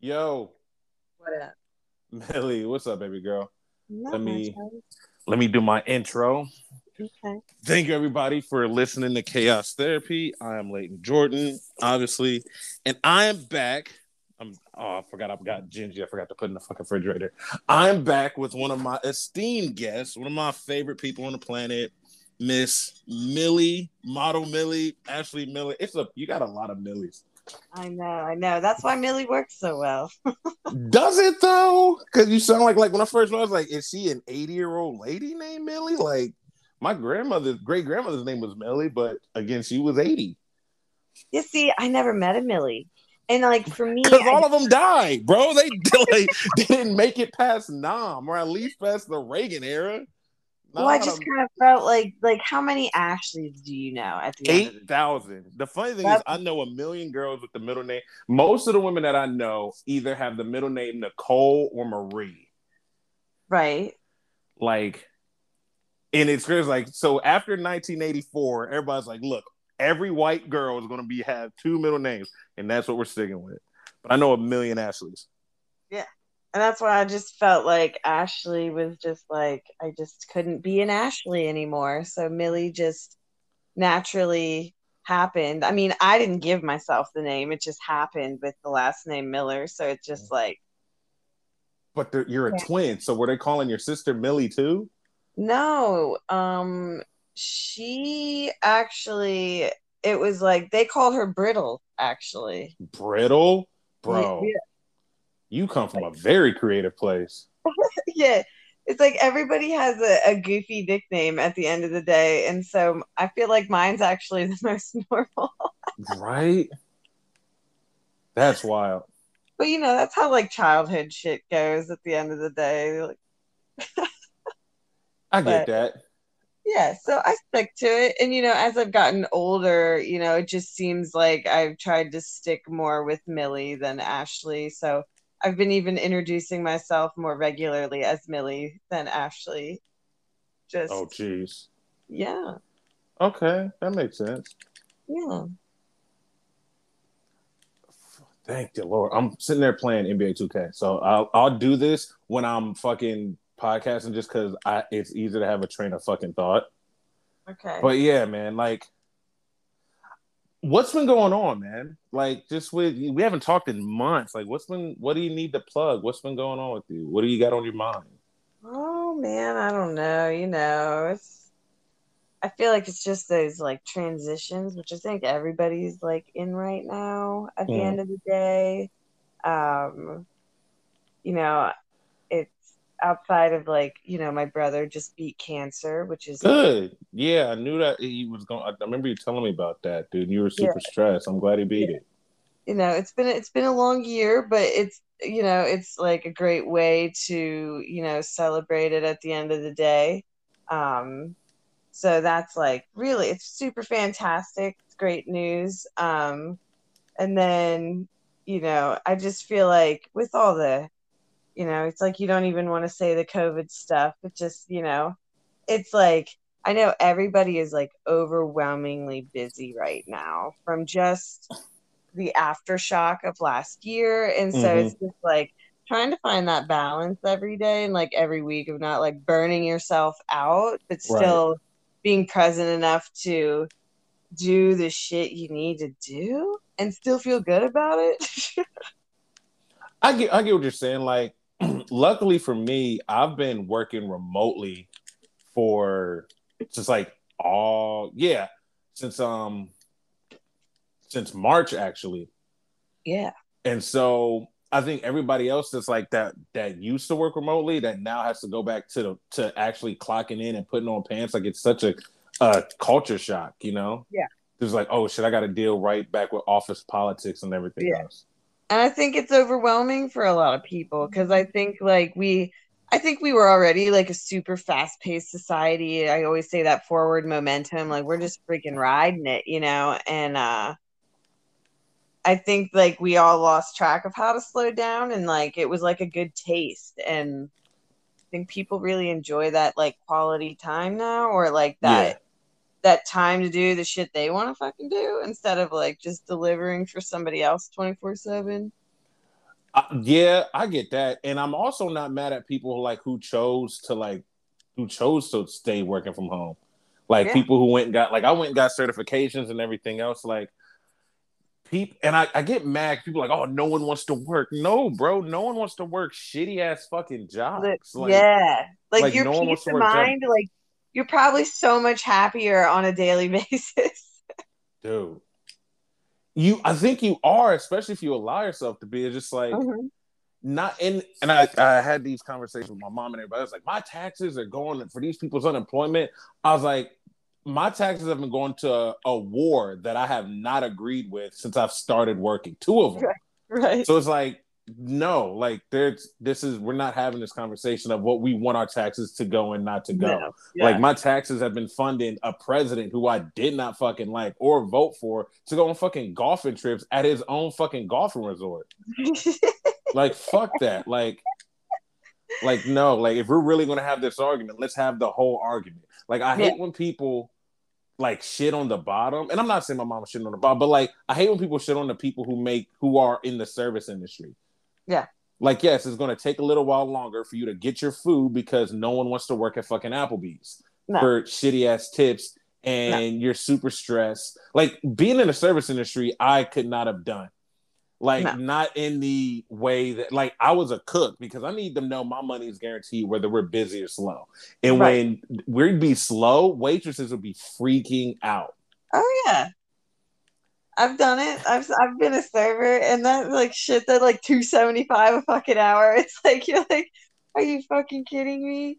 Yo, What up? Millie, what's up, baby girl? Not Let me- much, Let me do my intro. Okay. Thank you, everybody, for listening to Chaos Therapy. I am Leighton Jordan, obviously, and I am back. I'm oh, I forgot I've got Gingy. I forgot to put in the fucking refrigerator. I'm back with one of my esteemed guests, one of my favorite people on the planet, Miss Millie, model Millie, Ashley Millie. It's a you got a lot of Millies. I know, I know. That's why Millie works so well. Does it though? Because you sound like like when I first met, I was like, is she an 80 year old lady named Millie? Like my grandmother's great grandmother's name was Millie, but again, she was 80. You see, I never met a Millie. And like for me, Because all of them died, bro. They like, they didn't make it past Nam or at least past the Reagan era. Well, I just a- kind of felt like like how many Ashleys do you know at the end of the Eight thousand. The funny thing is, I know a million girls with the middle name. Most of the women that I know either have the middle name Nicole or Marie. right? like and it's crazy like so after 1984 everybody's like look every white girl is going to be have two middle names and that's what we're sticking with but i know a million ashleys And that's why I just felt like Ashley was just like I just couldn't be an Ashley anymore. So Millie just naturally happened. I mean, I didn't give myself the name; it just happened with the last name Miller. So it's just like but you're a Yeah. twin so were they calling your sister millie too No, um, she actually, it was like they called her Brittle, actually. brittle bro Yeah. You come from a very creative place. Yeah, it's like everybody has a, a goofy nickname at the end of the day, and so I feel like mine's actually the most normal. right? That's wild. But you know, that's how like childhood shit goes at the end of the day. Like, i get But- that. Yeah, so I stick to it, and you know, as I've gotten older, you know, it just seems like I've tried to stick more with Millie than Ashley. So I've been even introducing myself more regularly as Millie than Ashley. Just oh jeez yeah, okay that makes sense yeah. Thank the Lord. I'm sitting there playing NBA 2K. So I'll I'll do this when I'm fucking podcasting just because I it's easier to have a train of fucking thought. Okay. But yeah, man, like what's been going on, man? Like just with we haven't talked in months. Like what's been what do you need to plug? What's been going on with you? What do you got on your mind? Oh man, I don't know. You know, it's I feel like it's just those like transitions, which I think everybody's like in right now at the Mm. end of the day. Um, you know, outside of like, you know, my brother just beat cancer, which is Good. Yeah, I knew that he was going I remember you telling me about that, dude. You were super stressed. I'm glad he beat it. you know it's been it's been a long year but it's you know it's like a great way to you know celebrate it at the end of the day um so that's like really it's super fantastic it's great news um and then you know i just feel like with all the you know it's like you don't even want to say the covid stuff but just you know it's like i know everybody is like overwhelmingly busy right now from just the aftershock of last year and so Mhm. it's just like trying to find that balance every day and like every week of not like burning yourself out but Right. still being present enough to do the shit you need to do and still feel good about it I get I get what you're saying. Like, luckily for me, I've been working remotely for just like all yeah since um since March actually, yeah and so I think everybody else that's like that that used to work remotely that now has to go back to the to actually clocking in and putting on pants. Like it's such a a culture shock, you know? Yeah. It's like, oh shit, I got to deal right back with office politics and everything Yeah. else. And i think it's overwhelming for a lot of people because i think like we i think we were already like a super fast-paced society. I always say that forward momentum like we're just freaking riding it you know? And uh i think like we all lost track of how to slow down and like it was like a good taste. And i think people really enjoy that like quality time now or like that. That time to do the shit they want to fucking do instead of like just delivering for somebody else 24 7 Uh, yeah, I get that, and I'm also not mad at people like who chose to like who chose to stay working from home, like yeah. people who went and got like I went and got certifications and everything else. Like people, and I, I get mad. People like, oh, no one wants to work. No, bro, no one wants to work shitty ass fucking jobs. Like, yeah, like, like your no peace of mind, like you're probably so much happier on a daily basis. Dude, you, I think you are, especially if you allow yourself to be. It's just like. Mm-hmm not in and I, I had these conversations with my mom and everybody. I was like, my taxes are going for these people's unemployment. I was like, my taxes have been going to a, a, war that I have not agreed with since I've started working. Two of them. Right. right. So it's like, no, like there's this is we're not having this conversation of what we want our taxes to go and not to go. No. Yeah. Like my taxes have been funding a president who I did not fucking like or vote for to go on fucking golfing trips at his own fucking golfing resort. like fuck that. Like like no, like if we're really gonna have this argument, let's have the whole argument. Like I hate when people like shit on the bottom, and I'm not saying my mom shit on the bottom, but like I hate when people shit on the people who make who are in the service industry. Yeah. Like yes, it's going to take a little while longer for you to get your food because no one wants to work at fucking Applebee's no. for shitty ass tips, and no. you're super stressed. Like being in the service industry, I could not have done like no. not in the way that like I was a cook because I need them to know my money is guaranteed whether we're busy or slow. And right. when we'd be slow, waitresses would be freaking out. Oh yeah. I've done it. I've I've been a server and that like shit that like 275 a fucking hour. It's like you're like, are you fucking kidding me?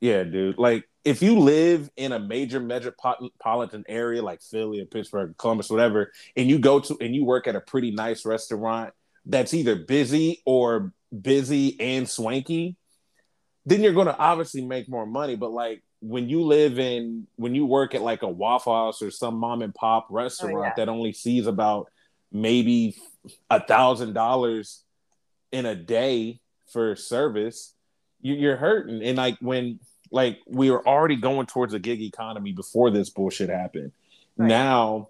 Yeah, dude. Like if you live in a major metropolitan area like Philly or Pittsburgh, Columbus, whatever, and you go to and you work at a pretty nice restaurant that's either busy or busy and swanky, then you're going to obviously make more money. But like when you live in, when you work at like a Waffle House or some mom and pop oh, restaurant oh, yeah. that only sees about maybe a thousand dollars in a day for service, you, are hurting. And like when like we were already going towards a gig economy before this bullshit happened. Right. Now,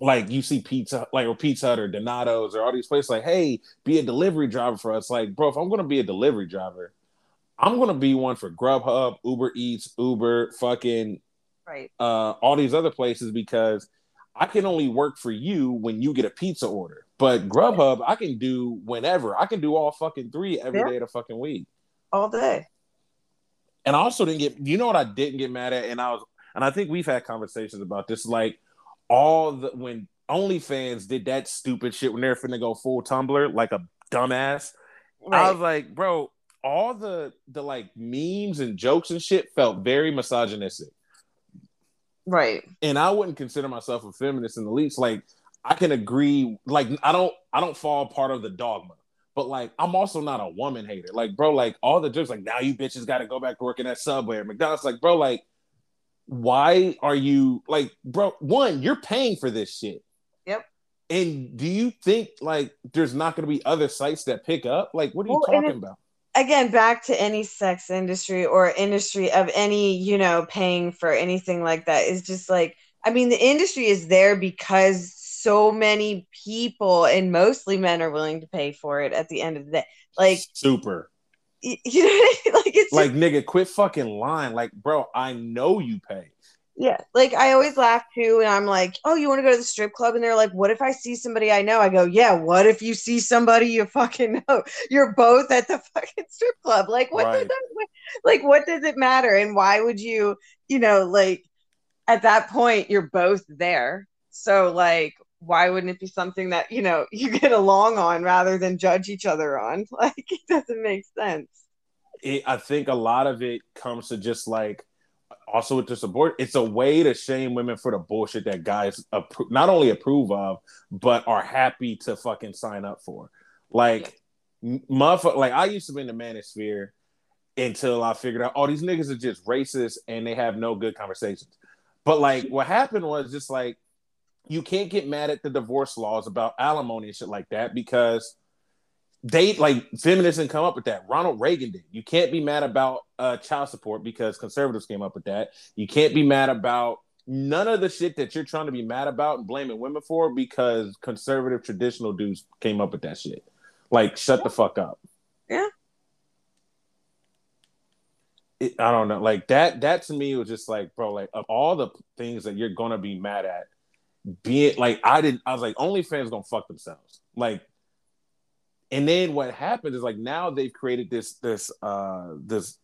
like you see pizza, like or Pizza Hut or Donato's or all these places, like, hey, be a delivery driver for us. Like, bro, if I'm gonna be a delivery driver, I'm gonna be one for Grubhub, Uber Eats, Uber, fucking, right, uh, all these other places because I can only work for you when you get a pizza order. But Grubhub, I can do whenever. I can do all fucking three every yeah. day of the fucking week. All day. And I also didn't get, you know what I didn't get mad at? And I was, and I think we've had conversations about this. Like all the, when OnlyFans did that stupid shit when they're finna go full Tumblr, like a dumbass. Right. I was like, bro, all the, the like memes and jokes and shit felt very misogynistic. Right. And I wouldn't consider myself a feminist in the least. Like, I can agree, like, I don't, I don't fall part of the dogma. But like, I'm also not a woman hater. Like, bro, like all the jokes, like now you bitches got to go back to working at Subway or McDonald's. Like, bro, like, why are you like, bro? One, you're paying for this shit. Yep. And do you think like there's not going to be other sites that pick up? Like, what are you well, talking about? Again, back to any sex industry or industry of any, you know, paying for anything like that is just like, I mean, the industry is there because so many people and mostly men are willing to pay for it at the end of the day. Like super. You know, I mean? like it's like just, nigga, quit fucking lying. Like, bro, I know you pay. Yeah, like I always laugh too, and I'm like, "Oh, you want to go to the strip club?" And they're like, "What if I see somebody I know?" I go, "Yeah, what if you see somebody you fucking know? You're both at the fucking strip club. Like, what right. does that, like what does it matter? And why would you, you know, like at that point you're both there. So like, why wouldn't it be something that you know you get along on rather than judge each other on like it doesn't make sense it, i think a lot of it comes to just like also with the support it's a way to shame women for the bullshit that guys appro- not only approve of but are happy to fucking sign up for like yeah. motherfucker like i used to be in the manosphere until i figured out oh these niggas are just racist and they have no good conversations but like what happened was just like you can't get mad at the divorce laws about alimony and shit like that because they like feminists didn't come up with that. Ronald Reagan did. You can't be mad about uh, child support because conservatives came up with that. You can't be mad about none of the shit that you're trying to be mad about and blaming women for because conservative traditional dudes came up with that shit. Like, shut the fuck up. Yeah. It, I don't know. Like that. That to me was just like, bro. Like of all the things that you're gonna be mad at, being like I didn't. I was like, OnlyFans gonna fuck themselves. Like, and then what happened is like now they've created this this uh this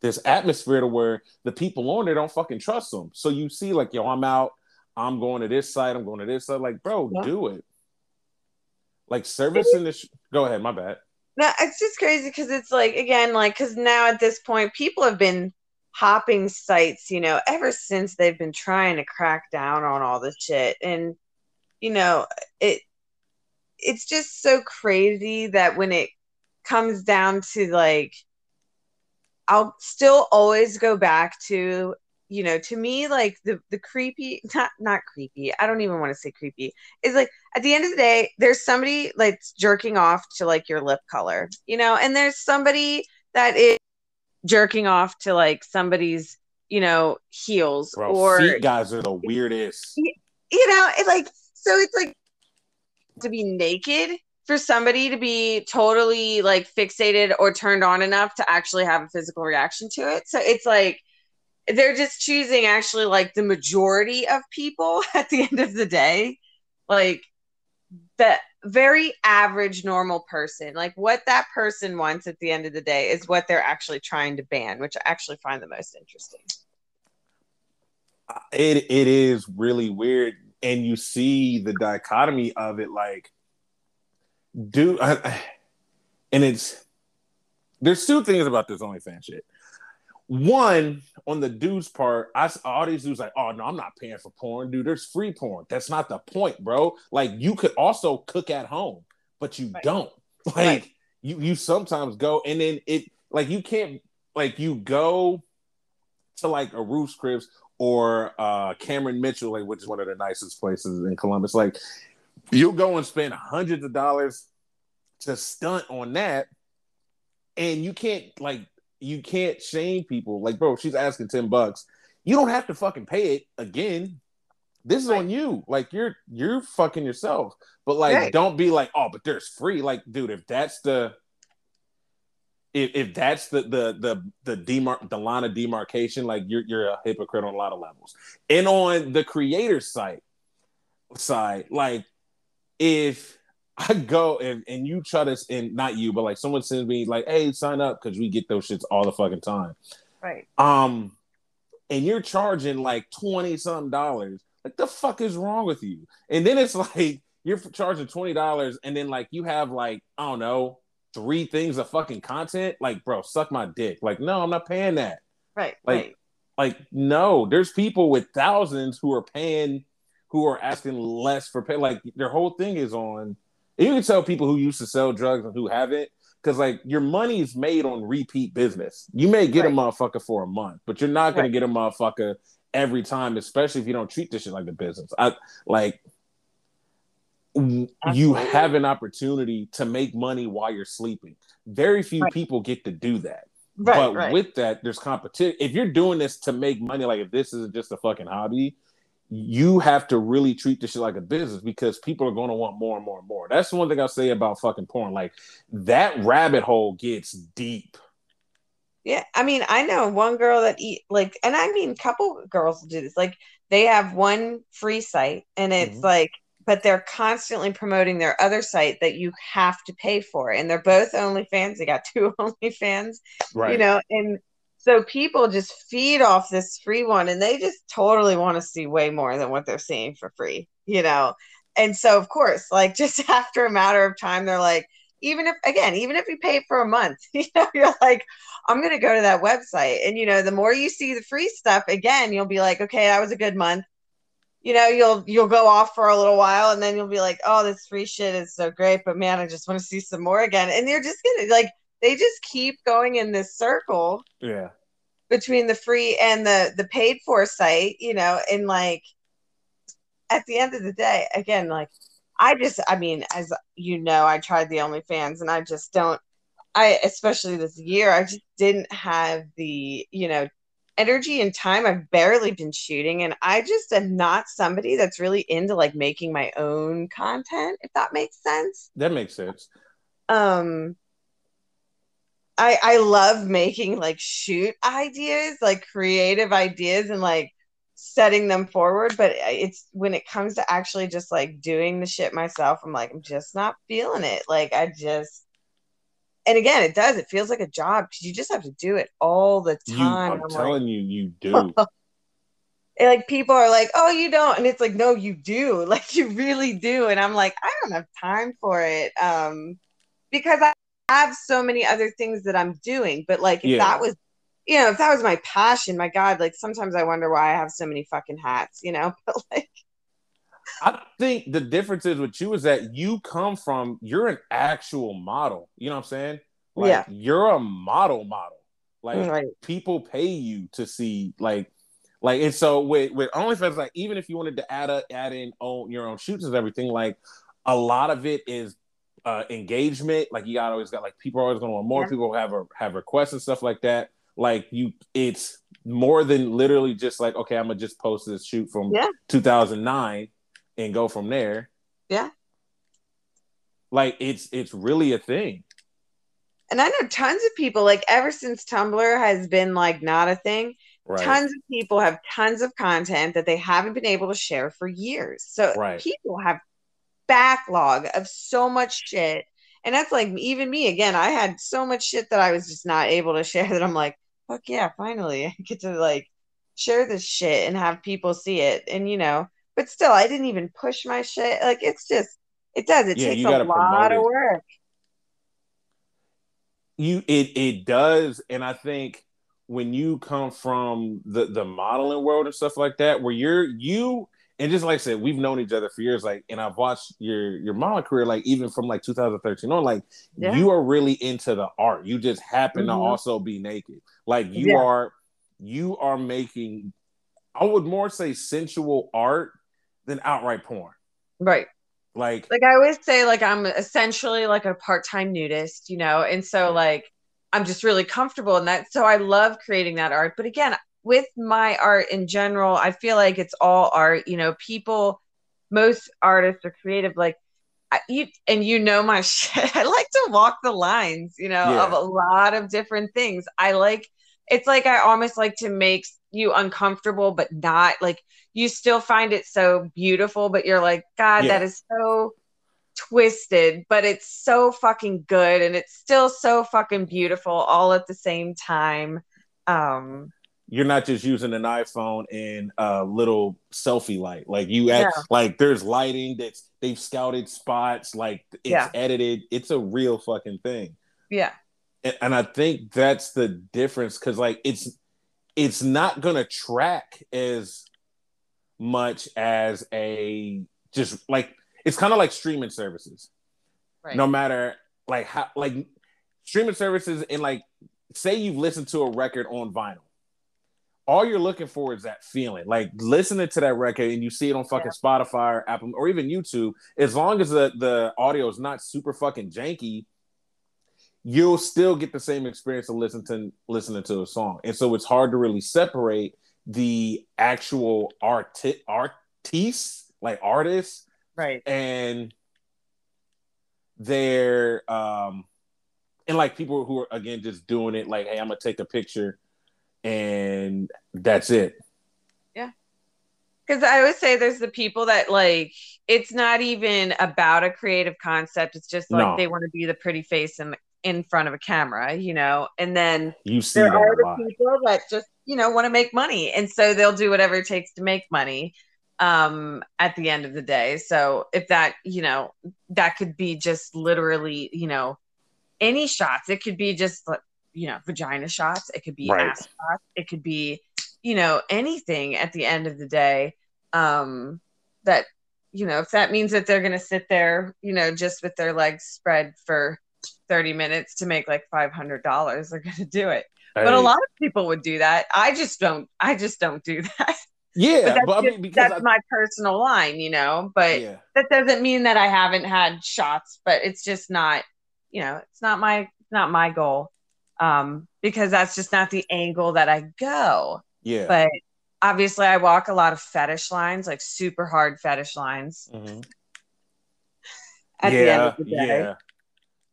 this atmosphere to where the people on there don't fucking trust them. So you see, like, yo, I'm out. I'm going to this site. I'm going to this site. Like, bro, yeah. do it. Like service in this. Go ahead. My bad. No, it's just crazy because it's like again, like because now at this point, people have been hopping sites, you know, ever since they've been trying to crack down on all this shit, and you know, it it's just so crazy that when it comes down to like I'll still always go back to you know to me like the the creepy not not creepy i don't even want to say creepy is like at the end of the day there's somebody like jerking off to like your lip color you know and there's somebody that is jerking off to like somebody's you know heels Bro, or feet guys are the weirdest. You know it like so it's like to be naked for somebody to be totally like fixated or turned on enough to actually have a physical reaction to it. So it's like they're just choosing actually like the majority of people at the end of the day. Like the very average normal person like what that person wants at the end of the day is what they're actually trying to ban which i actually find the most interesting. It it is really weird and you see the dichotomy of it like do I, and it's there's two things about this OnlyFans shit one on the dude's part, I all these dudes like, oh no, I'm not paying for porn, dude. There's free porn. That's not the point, bro. Like you could also cook at home, but you right. don't. Like right. you you sometimes go and then it like you can't like you go to like a Ruth's Chris or uh Cameron Mitchell, like which is one of the nicest places in Columbus. Like you'll go and spend hundreds of dollars to stunt on that, and you can't like you can't shame people. Like, bro, she's asking 10 bucks. You don't have to fucking pay it again. This is right. on you. Like you're you're fucking yourself. But like right. don't be like, oh, but there's free. Like, dude, if that's the if, if that's the the the the demar the line of demarcation, like you're you're a hypocrite on a lot of levels. And on the creator site side, like if I go and, and you try to and not you, but like someone sends me like, hey, sign up because we get those shits all the fucking time. Right. Um, and you're charging like 20 something dollars. Like the fuck is wrong with you? And then it's like you're charging $20 and then like you have like, I don't know, three things of fucking content. Like, bro, suck my dick. Like, no, I'm not paying that. Right. Like, right. like, no, there's people with thousands who are paying who are asking less for pay. Like their whole thing is on you can tell people who used to sell drugs and who haven't, because like your money is made on repeat business. You may get right. a motherfucker for a month, but you're not gonna right. get a motherfucker every time, especially if you don't treat this shit like a business. I like Absolutely. you have an opportunity to make money while you're sleeping. Very few right. people get to do that. Right, but with that, there's competition. If you're doing this to make money, like if this is just a fucking hobby, you have to really treat this shit like a business because people are going to want more and more and more. That's the one thing I'll say about fucking porn. Like that rabbit hole gets deep. Yeah, I mean, I know one girl that eat like, and I mean, couple girls do this. Like, they have one free site, and it's mm-hmm. like, but they're constantly promoting their other site that you have to pay for, and they're both OnlyFans. They got two OnlyFans, right? You know, and so people just feed off this free one and they just totally want to see way more than what they're seeing for free, you know? And so, of course, like just after a matter of time, they're like, even if, again, even if you pay for a month, you know, you're like, I'm going to go to that website. And, you know, the more you see the free stuff, again, you'll be like, okay, that was a good month. You know, you'll you'll go off for a little while and then you'll be like, oh, this free shit is so great, but man, I just want to see some more again. And you're just gonna like they just keep going in this circle. Yeah. Between the free and the the paid for site, you know, and like at the end of the day, again, like I just, I mean, as you know, I tried the OnlyFans and I just don't, I, especially this year, I just didn't have the, you know, energy and time. I've barely been shooting and I just am not somebody that's really into like making my own content, if that makes sense. That makes sense. Um, I I love making like shoot ideas, like creative ideas, and like setting them forward. But it's when it comes to actually just like doing the shit myself, I'm like, I'm just not feeling it. Like I just and again, it does. It feels like a job because you just have to do it all the time. You, I'm, I'm telling like, you, you do. and like people are like, "Oh, you don't," and it's like, "No, you do. Like you really do." And I'm like, I don't have time for it, um, because I have so many other things that I'm doing. But like, if yeah. that was, you know, if that was my passion, my God, like sometimes I wonder why I have so many fucking hats, you know. But like, I think the difference is with you is that you come from you're an actual model. You know what I'm saying? Like, yeah. You're a model model. Like right. people pay you to see like like, and so with with OnlyFans, like even if you wanted to add a, add in own your own shoots and everything, like a lot of it is uh, engagement. Like you got always got like people are always going to want more. Yeah. People have a, have requests and stuff like that. Like you, it's more than literally just like okay, I'm gonna just post this shoot from yeah. 2009 and go from there. Yeah. Like it's it's really a thing. And I know tons of people like ever since Tumblr has been like not a thing Right. Tons of people have tons of content that they haven't been able to share for years. So right. people have backlog of so much shit. And that's like even me again, I had so much shit that I was just not able to share that I'm like, fuck yeah, finally I get to like share this shit and have people see it. And you know, but still I didn't even push my shit. Like it's just it does. It yeah, takes a lot of work. You it it does, and I think when you come from the the modeling world and stuff like that, where you're you and just like I said, we've known each other for years. Like, and I've watched your your modeling career, like even from like 2013 on. Like, yeah. you are really into the art. You just happen mm-hmm. to also be naked. Like, you yeah. are you are making. I would more say sensual art than outright porn. Right. Like, like I always say, like I'm essentially like a part time nudist, you know, and so like I'm just really comfortable in that. So I love creating that art. But again, with my art in general, I feel like it's all art. You know, people, most artists are creative. Like I, you, and you know my shit. I like to walk the lines, you know, yeah. of a lot of different things. I like. It's like I almost like to make you uncomfortable, but not like you still find it so beautiful. But you're like, God, yeah. that is so twisted, but it's so fucking good and it's still so fucking beautiful all at the same time. Um you're not just using an iPhone and a little selfie light. Like you act yeah. like there's lighting that's they've scouted spots, like it's yeah. edited. It's a real fucking thing. Yeah. And, and I think that's the difference because like it's it's not gonna track as much as a just like it's kind of like streaming services. Right. No matter like how like streaming services and like say you've listened to a record on vinyl. All you're looking for is that feeling, like listening to that record and you see it on fucking yeah. Spotify or Apple or even YouTube. As long as the, the audio is not super fucking janky, you'll still get the same experience of listening to listening to a song. And so it's hard to really separate the actual art artists, like artists, right. And they're um and like people who are again just doing it like hey i'm gonna take a picture and that's it. Yeah. Because i always say there's the people that like it's not even about a creative concept. It's just like no. they want to be the pretty face in in front of a camera you know and then you see there are the people that just you know want to make money and so they'll do whatever it takes to make money um at the end of the day. So if that you know that could be just literally you know any shots. It could be just you know vagina shots. It could be right. ass shots. It could be you know anything at the end of the day um that you know if that means that they're going to sit there you know just with their legs spread for 30 minutes to make like $500 they're going to do it hey. but a lot of people would do that i just don't i just don't do that yeah, but, but I mean, that's I, my personal line, you know. But yeah. that doesn't mean that I haven't had shots. But it's just not, you know, it's not my not my goal, um, because that's just not the angle that I go. Yeah. But obviously, I walk a lot of fetish lines, like super hard fetish lines. Mm-hmm. At yeah, the end of the day. Yeah.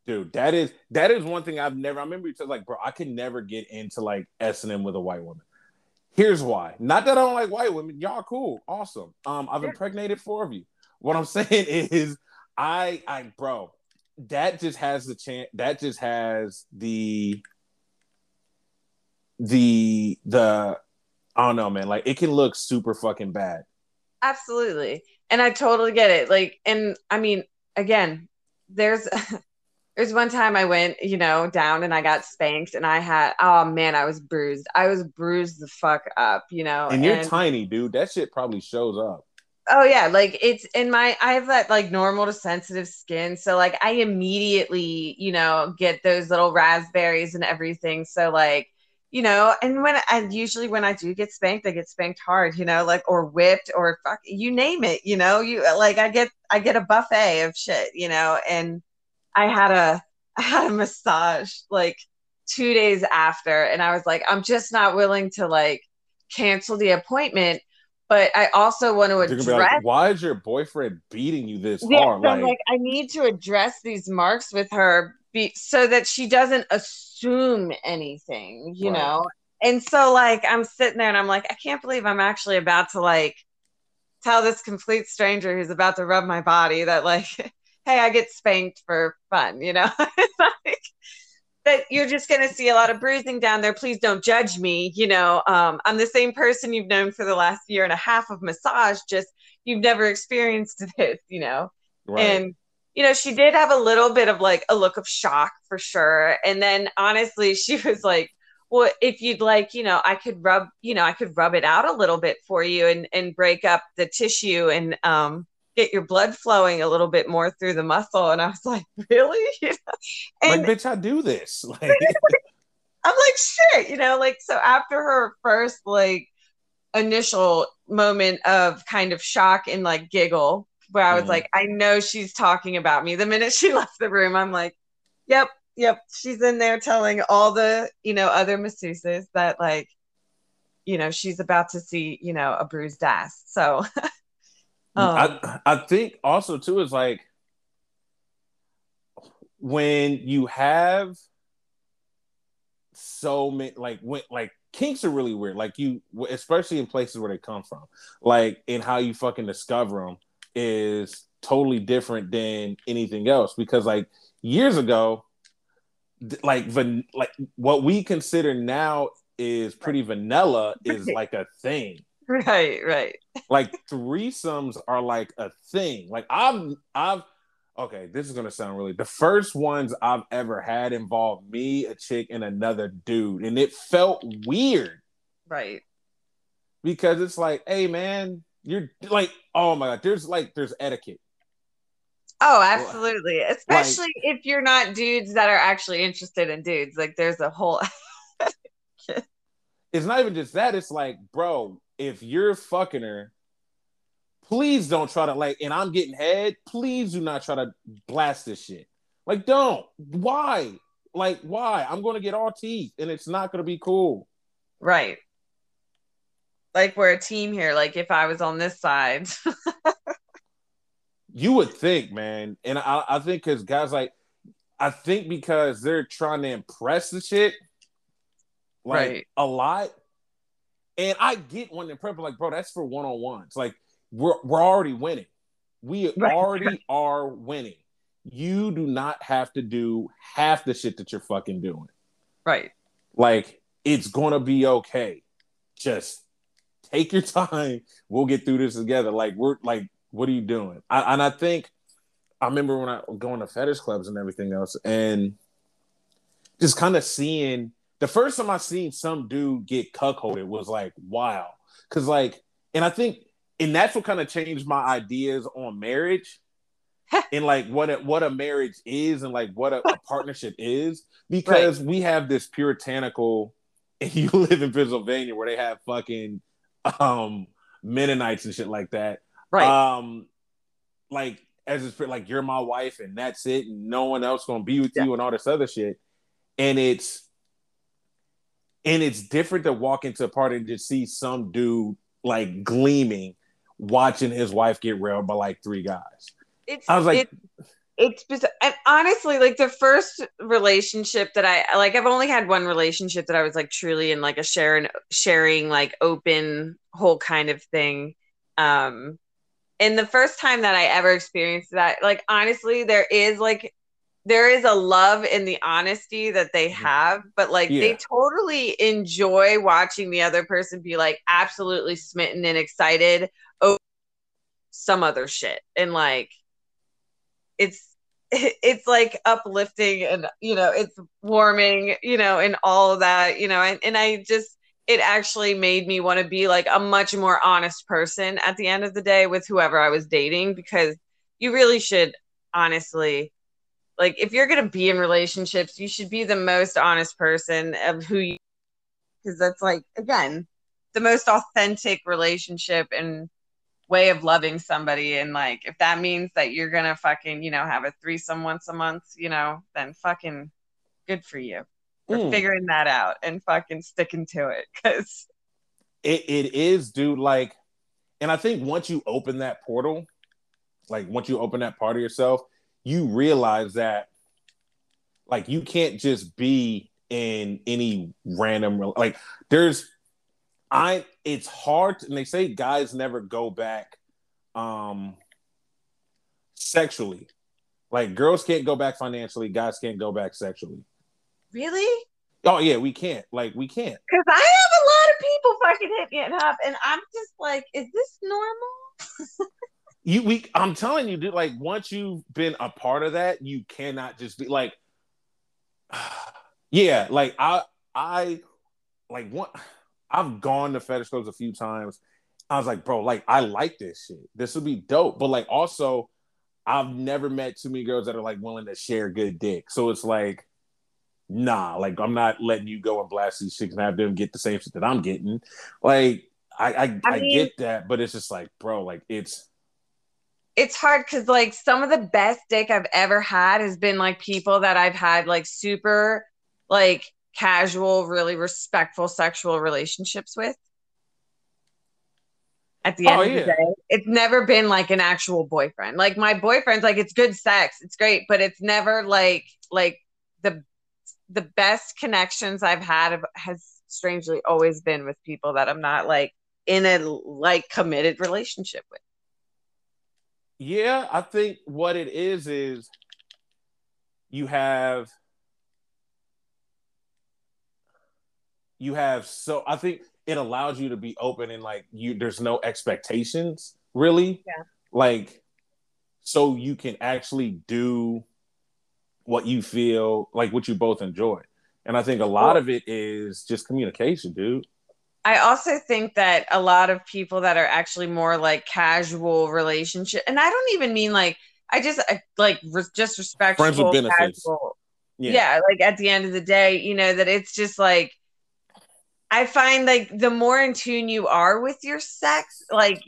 Dude, that is that is one thing I've never. I remember you said like, bro, I could never get into like S and M with a white woman. Here's why. Not that I don't like white women. Y'all cool, awesome. Um, I've impregnated four of you. What I'm saying is, I, I, bro, that just has the chance. That just has the, the, the. I don't know, man. Like it can look super fucking bad. Absolutely, and I totally get it. Like, and I mean, again, there's there's one time I went, you know, down and I got spanked and I had, oh man, I was bruised. I was bruised the fuck up, you know. And you're and, tiny, dude. That shit probably shows up. Oh yeah, like it's in my I have that like normal to sensitive skin. So like I immediately, you know, get those little raspberries and everything. So like, you know, and when I usually when I do get spanked, I get spanked hard, you know, like or whipped or fuck you name it, you know, you like I get I get a buffet of shit, you know, and I had a I had a massage like two days after, and I was like, I'm just not willing to like cancel the appointment. But I also want to address. Like, Why is your boyfriend beating you this yeah, hard? So like, like, I need to address these marks with her, be, so that she doesn't assume anything, you right. know. And so, like, I'm sitting there, and I'm like, I can't believe I'm actually about to like tell this complete stranger who's about to rub my body that like hey, I get spanked for fun, you know? like, that you're just going to see a lot of bruising down there. Please don't judge me. You know, um, I'm the same person you've known for the last year and a half of massage, just you've never experienced this, you know? Right. And, you know, she did have a little bit of like a look of shock for sure. And then honestly, she was like, well, if you'd like, you know, I could rub, you know, I could rub it out a little bit for you and, and break up the tissue and, um, get your blood flowing a little bit more through the muscle. And I was like, really? and, like, bitch, I do this. Like, I'm like, shit, you know, like, so after her first, like, initial moment of kind of shock and like giggle, where I was mm. like, I know she's talking about me. The minute she left the room, I'm like, yep, yep, she's in there telling all the, you know, other masseuses that, like, you know, she's about to see, you know, a bruised ass. So Um, I I think also too is like when you have so many like when like kinks are really weird. Like you especially in places where they come from. Like and how you fucking discover them is totally different than anything else. Because like years ago like van- like what we consider now is pretty vanilla is like a thing Right, right. like threesomes are like a thing. Like I've I've okay, this is gonna sound really the first ones I've ever had involved me, a chick, and another dude, and it felt weird. Right. Because it's like, hey man, you're like, oh my god, there's like there's etiquette. Oh, absolutely. Especially like, if you're not dudes that are actually interested in dudes. Like there's a whole It's not even just that, it's like, bro, if you're fucking her, please don't try to like, and I'm getting head, please do not try to blast this shit. Like, don't. Why? Like, why? I'm gonna get all teeth and it's not gonna be cool. Right. Like we're a team here. Like if I was on this side. you would think, man. And I, I think because guys like I think because they're trying to impress the shit, like right. a lot and I get when they're prep, like, bro, that's for one on ones. Like, we're we're already winning. We right. already are winning. You do not have to do half the shit that you're fucking doing. Right. Like, it's gonna be okay. Just take your time. We'll get through this together. Like, we're like, what are you doing? I, and I think I remember when I was going to fetish clubs and everything else, and just kind of seeing the first time I seen some dude get cuckolded was like wow, because like, and I think, and that's what kind of changed my ideas on marriage, and like what a, what a marriage is, and like what a, a partnership is, because right. we have this puritanical. And you live in Pennsylvania where they have fucking um Mennonites and shit like that. Right. Um, like as it's like you're my wife and that's it, and no one else gonna be with yeah. you and all this other shit. And it's and it's different to walk into a party and just see some dude like gleaming watching his wife get railed by like three guys. It's, I was like, it, it's just and honestly like the first relationship that i like i've only had one relationship that i was like truly in like a sharing sharing like open whole kind of thing um and the first time that i ever experienced that like honestly there is like there is a love in the honesty that they mm-hmm. have but like yeah. they totally enjoy watching the other person be like absolutely smitten and excited over some other shit and like it's it's like uplifting and you know it's warming you know and all of that you know and, and i just it actually made me want to be like a much more honest person at the end of the day with whoever i was dating because you really should honestly like if you're going to be in relationships you should be the most honest person of who you because that's like again the most authentic relationship and way of loving somebody and like if that means that you're gonna fucking you know have a threesome once a month you know then fucking good for you for mm. figuring that out and fucking sticking to it because it, it is dude like and i think once you open that portal like once you open that part of yourself you realize that like you can't just be in any random like there's I it's hard and they say guys never go back um sexually. Like girls can't go back financially, guys can't go back sexually. Really? Oh yeah, we can't. Like we can't. Cause I have a lot of people fucking hit me up, and I'm just like, is this normal? you we I'm telling you, dude, like once you've been a part of that, you cannot just be like yeah, like I I like what I've gone to fetish clubs a few times. I was like, bro, like I like this shit. This would be dope. But like also, I've never met too many girls that are like willing to share good dick. So it's like, nah, like I'm not letting you go and blast these chicks and have them get the same shit that I'm getting. Like I I, I, I get that, but it's just like, bro, like it's it's hard because like some of the best dick I've ever had has been like people that I've had like super like casual, really respectful sexual relationships with. At the end oh, of yeah. the day, it's never been like an actual boyfriend. Like my boyfriend's like it's good sex, it's great, but it's never like like the the best connections I've had has strangely always been with people that I'm not like in a like committed relationship with. Yeah, I think what it is is you have you have so I think it allows you to be open and like you there's no expectations really. Yeah. Like so you can actually do what you feel like what you both enjoy. And I think a lot of it is just communication, dude. I also think that a lot of people that are actually more like casual relationship, and I don't even mean like I just uh, like re- just respectful, friends with benefits. Casual. Yeah. yeah, like at the end of the day, you know that it's just like I find like the more in tune you are with your sex, like,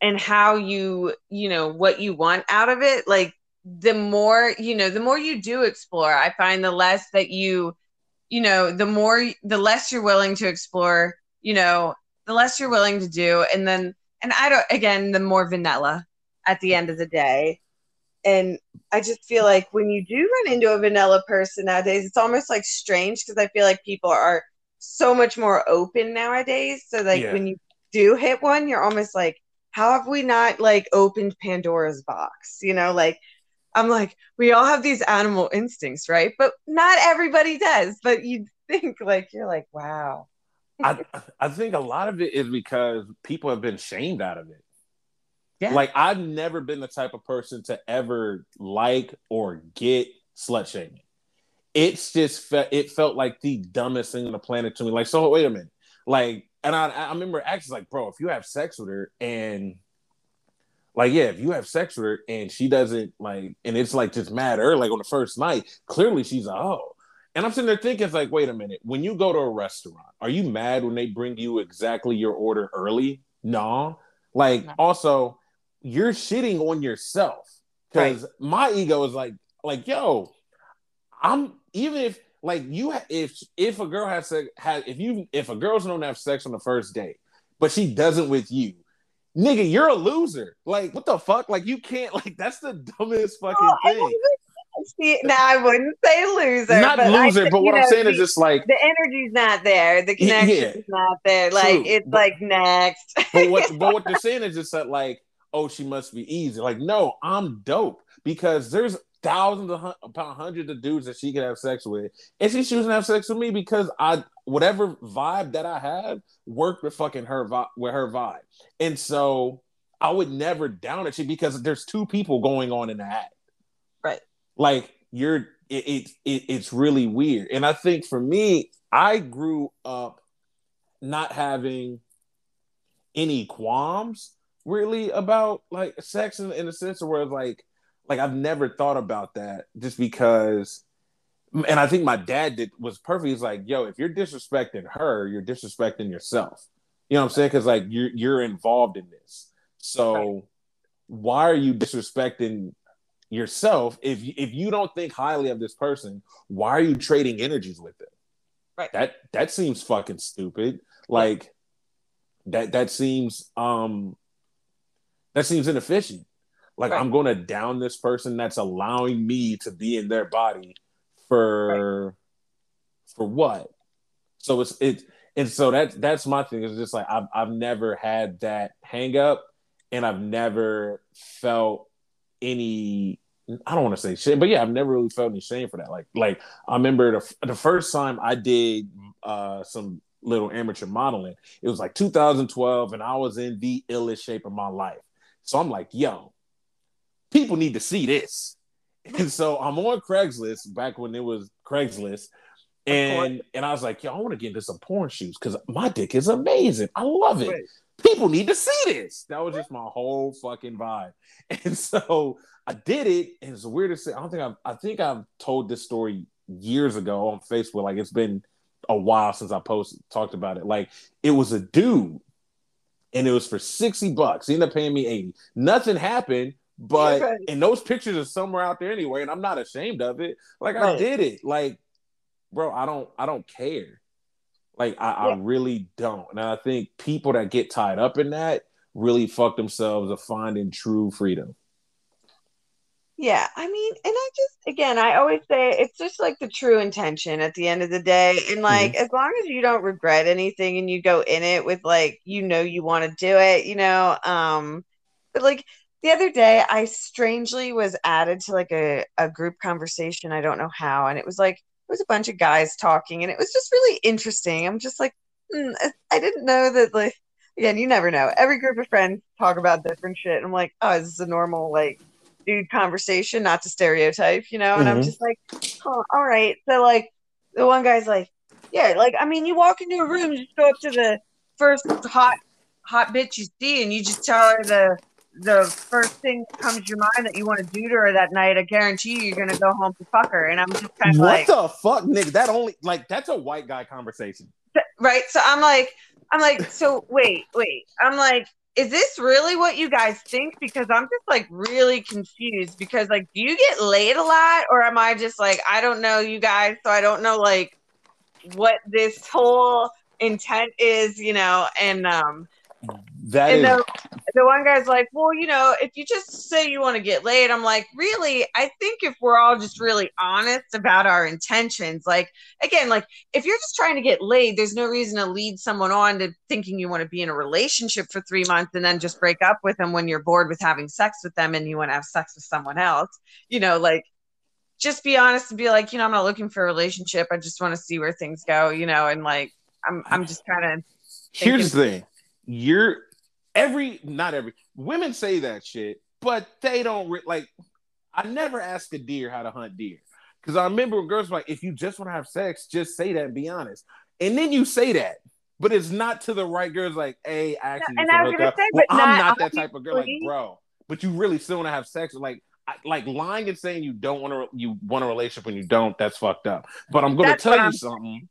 and how you, you know, what you want out of it, like, the more, you know, the more you do explore, I find the less that you, you know, the more, the less you're willing to explore, you know, the less you're willing to do. And then, and I don't, again, the more vanilla at the end of the day. And I just feel like when you do run into a vanilla person nowadays, it's almost like strange because I feel like people are, so much more open nowadays. So like yeah. when you do hit one, you're almost like, how have we not like opened Pandora's box? You know, like I'm like, we all have these animal instincts, right? But not everybody does. But you think like you're like, wow. I I think a lot of it is because people have been shamed out of it. Yeah. Like I've never been the type of person to ever like or get slut shaming it's just fe- it felt like the dumbest thing on the planet to me. Like, so wait a minute, like, and I I remember actually like, bro, if you have sex with her and like, yeah, if you have sex with her and she doesn't like, and it's like just mad her like on the first night, clearly she's a oh. And I'm sitting there thinking, it's like, wait a minute, when you go to a restaurant, are you mad when they bring you exactly your order early? No. Like, no. also, you're shitting on yourself because right. my ego is like, like, yo, I'm even if like you if if a girl has sex has if you if a girl's known to have sex on the first date, but she doesn't with you, nigga, you're a loser. Like, what the fuck? Like, you can't. Like, that's the dumbest fucking thing. See, now I wouldn't say loser. Not but loser, I, but what you I'm saying the, is just like, the energy's not there. The Yeah, connection's not there. Like True, it's but- like next. but what, but what they're saying is just that like, oh, she must be easy. Like, no, I'm dope because there's thousands of upon hundreds of dudes that she could have sex with, and she's choosing to have sex with me because I whatever vibe that I have worked with fucking her vibe with her vibe, and so I would never down it because there's two people going on in the act. Right. Like you're it, it, it it's really weird. And I think for me, I grew up not having any qualms really about like sex in, in a sense of where it's like like I've never thought about that just because and I think my dad did was perfect. He's like, yo, if you're disrespecting her, you're disrespecting yourself. You know what I'm saying? Because like you're you're involved in this. So Right. why are you disrespecting yourself if you, if you don't think highly of this person? Why are you trading energies with them? Right. That that seems fucking stupid. Like that that seems um that seems inefficient. Like Right. I'm going to down this person that's allowing me to be in their body for for what? So it's it and so that's that's my thing. It's just like I've I've never had that hang up and I've never felt any I don't want to say shame, but yeah, I've never really felt any shame for that. Like like I remember the the first time I did uh some little amateur modeling, it was like 2012 and I was in the illest shape of my life. So I'm like, yo, people need to see this. And so I'm on Craigslist back when it was Craigslist. And and I was like, yo, I want to get into some porn shoes because my dick is amazing. I love it. Right. People need to see this. That was just my whole fucking vibe. And so I did it. And it's weird to say. I don't think I've I think I've told this story years ago on Facebook. Like it's been a while since I posted talked about it. Like it was a dude and it was for 60 bucks. He ended up paying me 80. Nothing happened, but Right. and those pictures are somewhere out there anyway, and I'm not ashamed of it. Like I did it. Like, bro, I don't I don't care. Like I, I really don't. And I think people that get tied up in that really fuck themselves of finding true freedom. Yeah, I mean, and I just again, I always say it's just like the true intention at the end of the day. And like as long as you don't regret anything and you go in it with like you know you want to do it, you know, um but like the other day I strangely was added to like a, a group conversation, I don't know how, and it was like it was a bunch of guys talking and it was just really interesting. I'm just like, hmm, I- didn't know that like again, you never know. Every group of friends talk about different shit. And I'm like, oh, this is this a normal like dude conversation, not to stereotype, you know? And I'm Mhm. just like, oh, all right. So like the one guy's like, yeah, like I mean, you walk into a room, you go up to the first hot hot bitch you see, and you just tell her the the first thing that comes to your mind that you want to do to her that night. I guarantee you, you're gonna go home to fuck her. And I'm just kind of What like, the fuck, nigga? That only like that's a white guy conversation. right? So I'm like, I'm like, so wait, wait. I'm like, is this really what you guys think? Because I'm just like really confused. Because like, do you get laid a lot, or am I just like, I don't know you guys, so I don't know like what this whole intent is, you know? And um, That and is the, the one guy's like, well, you know, if you just say you want to get laid, I'm like, really? I think if we're all just really honest about our intentions, like, again, like, if you're just trying to get laid, there's no reason to lead someone on to thinking you want to be in a relationship for three months and then just break up with them when you're bored with having sex with them and you want to have sex with someone else. You know, like, just be honest and be like, you know, I'm not looking for a relationship. I just want to see where things go, you know, and like, I'm, I'm just kind of, Here's the thing. You're every not every women say that shit, but they don't re- like I never ask a deer how to hunt deer. Cause I remember when girls were like, if you just want to have sex, just say that and be honest. And then you say that, but it's not to the right girls like, hey, actually, and you I was gonna up. say, well, but I'm not not that type of girl, like, bro. But you really still want to have sex, like I, like lying and saying you don't want to you want a relationship when you don't, that's fucked up. But I'm gonna That's tell you I'm something.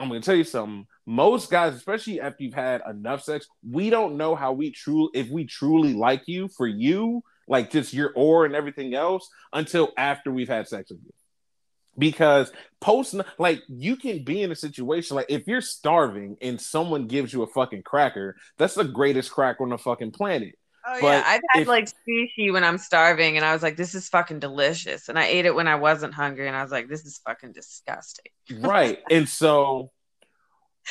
I'm gonna tell you something. Most guys, especially after you've had enough sex, we don't know how we truly if we truly like you for you, like just your aura and everything else, until after we've had sex with you. because post like you can be in a situation like if you're starving and someone gives you a fucking cracker, that's the greatest cracker on the fucking planet. Oh but yeah, I've had if, like sushi when I'm starving, and I was like, "This is fucking delicious," and I ate it when I wasn't hungry, and I was like, "This is fucking disgusting." right, and so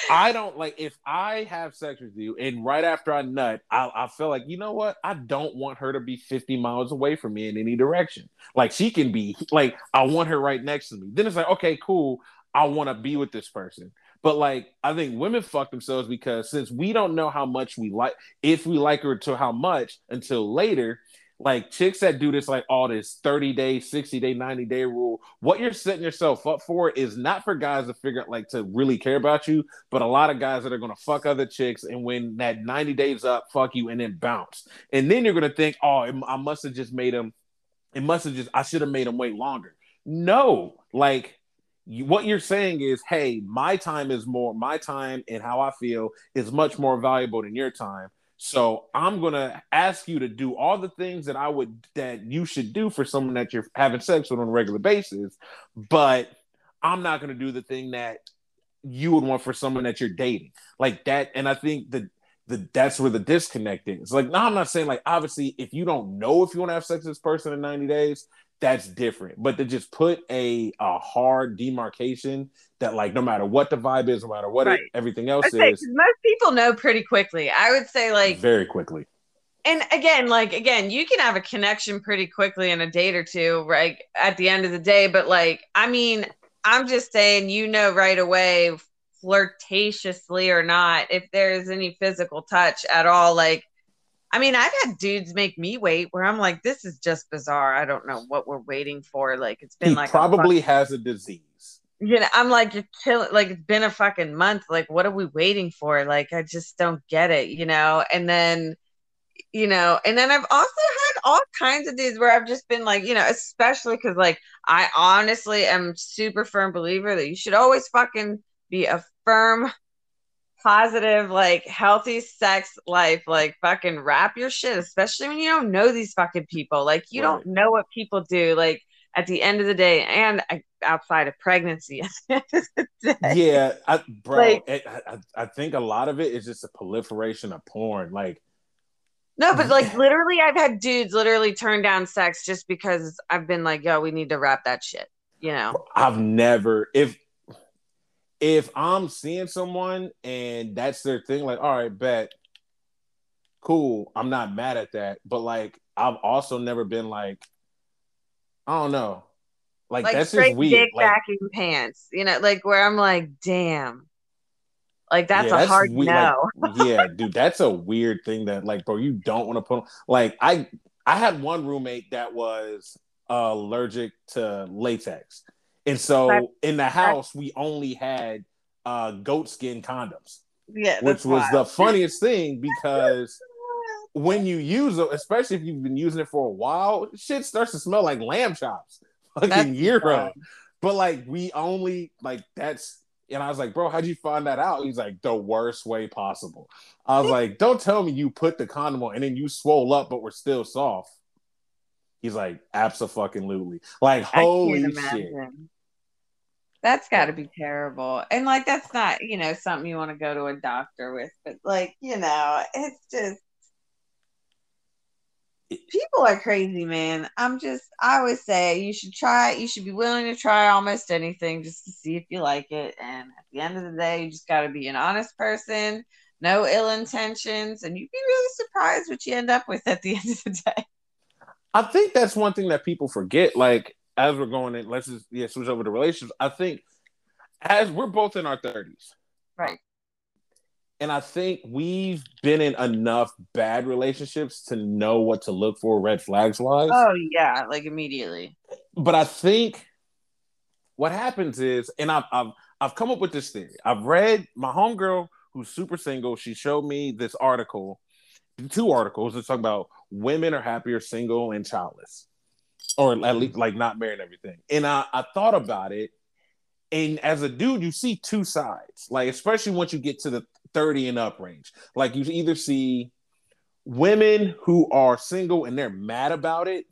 I don't like if I have sex with you and right after I nut, I, I feel like you know what? I don't want her to be 50 miles away from me in any direction. Like she can be like I want her right next to me. Then it's like, okay, cool. I want to be with this person. But like I think women fuck themselves because since we don't know how much we like if we like her to how much until later, like chicks that do this like all this 30 day 60 day 90 day rule what you're setting yourself up for is not for guys to figure out like to really care about you but a lot of guys that are going to fuck other chicks and when that 90 days up fuck you and then bounce. And then you're going to think oh i must have just made him it must have just i should have made him wait longer. No like you, what you're saying is hey my time is more my time and how i feel is much more valuable than your time so I'm gonna ask you to do all the things that I would that you should do for someone that you're having sex with on a regular basis, but I'm not gonna do the thing that you would want for someone that you're dating. Like that, and I think that the that's where the disconnect is. Like, now I'm not saying like obviously if you don't know if you want to have sex with this person in 90 days, that's different. But to just put a a hard demarcation that like no matter what the vibe is, no matter what right. it, everything else is, most people know pretty quickly. I would say like very quickly. And again, like again, you can have a connection pretty quickly in a date or two, right? At the end of the day, but like, I mean, I'm just saying, you know, right away, flirtatiously or not, if there's any physical touch at all, like I mean, I've had dudes make me wait where I'm like, this is just bizarre. I don't know what we're waiting for. Like it's been he like probably a has a disease. You know, I'm like, you're killing like it's been a fucking month. Like, what are we waiting for? Like, I just don't get it, you know? And then, you know, and then I've also had all kinds of dudes where I've just been like, you know, especially because like I honestly am super firm believer that you should always fucking be a firm positive, like healthy sex life, like fucking wrap your shit, especially when you don't know these fucking people. Like you right. don't know what people do. Like at the end of the day, and uh, outside of pregnancy, yeah, I, bro, like, it, I, I think a lot of it is just a proliferation of porn. Like, no, but like literally, I've had dudes literally turn down sex just because I've been like, yo, we need to wrap that shit. You know, I've never if if I'm seeing someone and that's their thing, like, all right, bet, cool. I'm not mad at that. But like, I've also never been like, I don't know. Like, like that's just weird. Dick like, vacuum pants, you know, like where I'm like, damn. Like that's yeah, a that's hard we- no. Like, yeah, dude, that's a weird thing that like, bro, you don't want to put on. Like, I I had one roommate that was allergic to latex. And so in the house, we only had uh, goat skin condoms. Yeah, which was wild. the funniest thing because when you use it, especially if you've been using it for a while, shit starts to smell like lamb chops, fucking gyro. But like we only like that's and I was like, bro, how'd you find that out? He's like, the worst way possible. I was like, don't tell me you put the condom on and then you swole up, but we're still soft. He's like, absolutely. Like, holy shit. That's got to be terrible. And like, that's not, you know, something you want to go to a doctor with, but like, you know, it's just people are crazy, man. I'm just, I always say you should try, you should be willing to try almost anything just to see if you like it. And at the end of the day, you just got to be an honest person, no ill intentions, and you'd be really surprised what you end up with at the end of the day. I think that's one thing that people forget. Like, as we're going in, let's just yeah, switch over to relationships. I think as we're both in our 30s. Right. And I think we've been in enough bad relationships to know what to look for red flags wise. Oh yeah, like immediately. But I think what happens is, and I've I've I've come up with this theory. I've read my homegirl who's super single, she showed me this article, two articles that talk about women are happier single and childless or at least like not married everything. And I, I thought about it, and as a dude, you see two sides, like especially once you get to the 30 and up range. Like you either see women who are single and they're mad about it,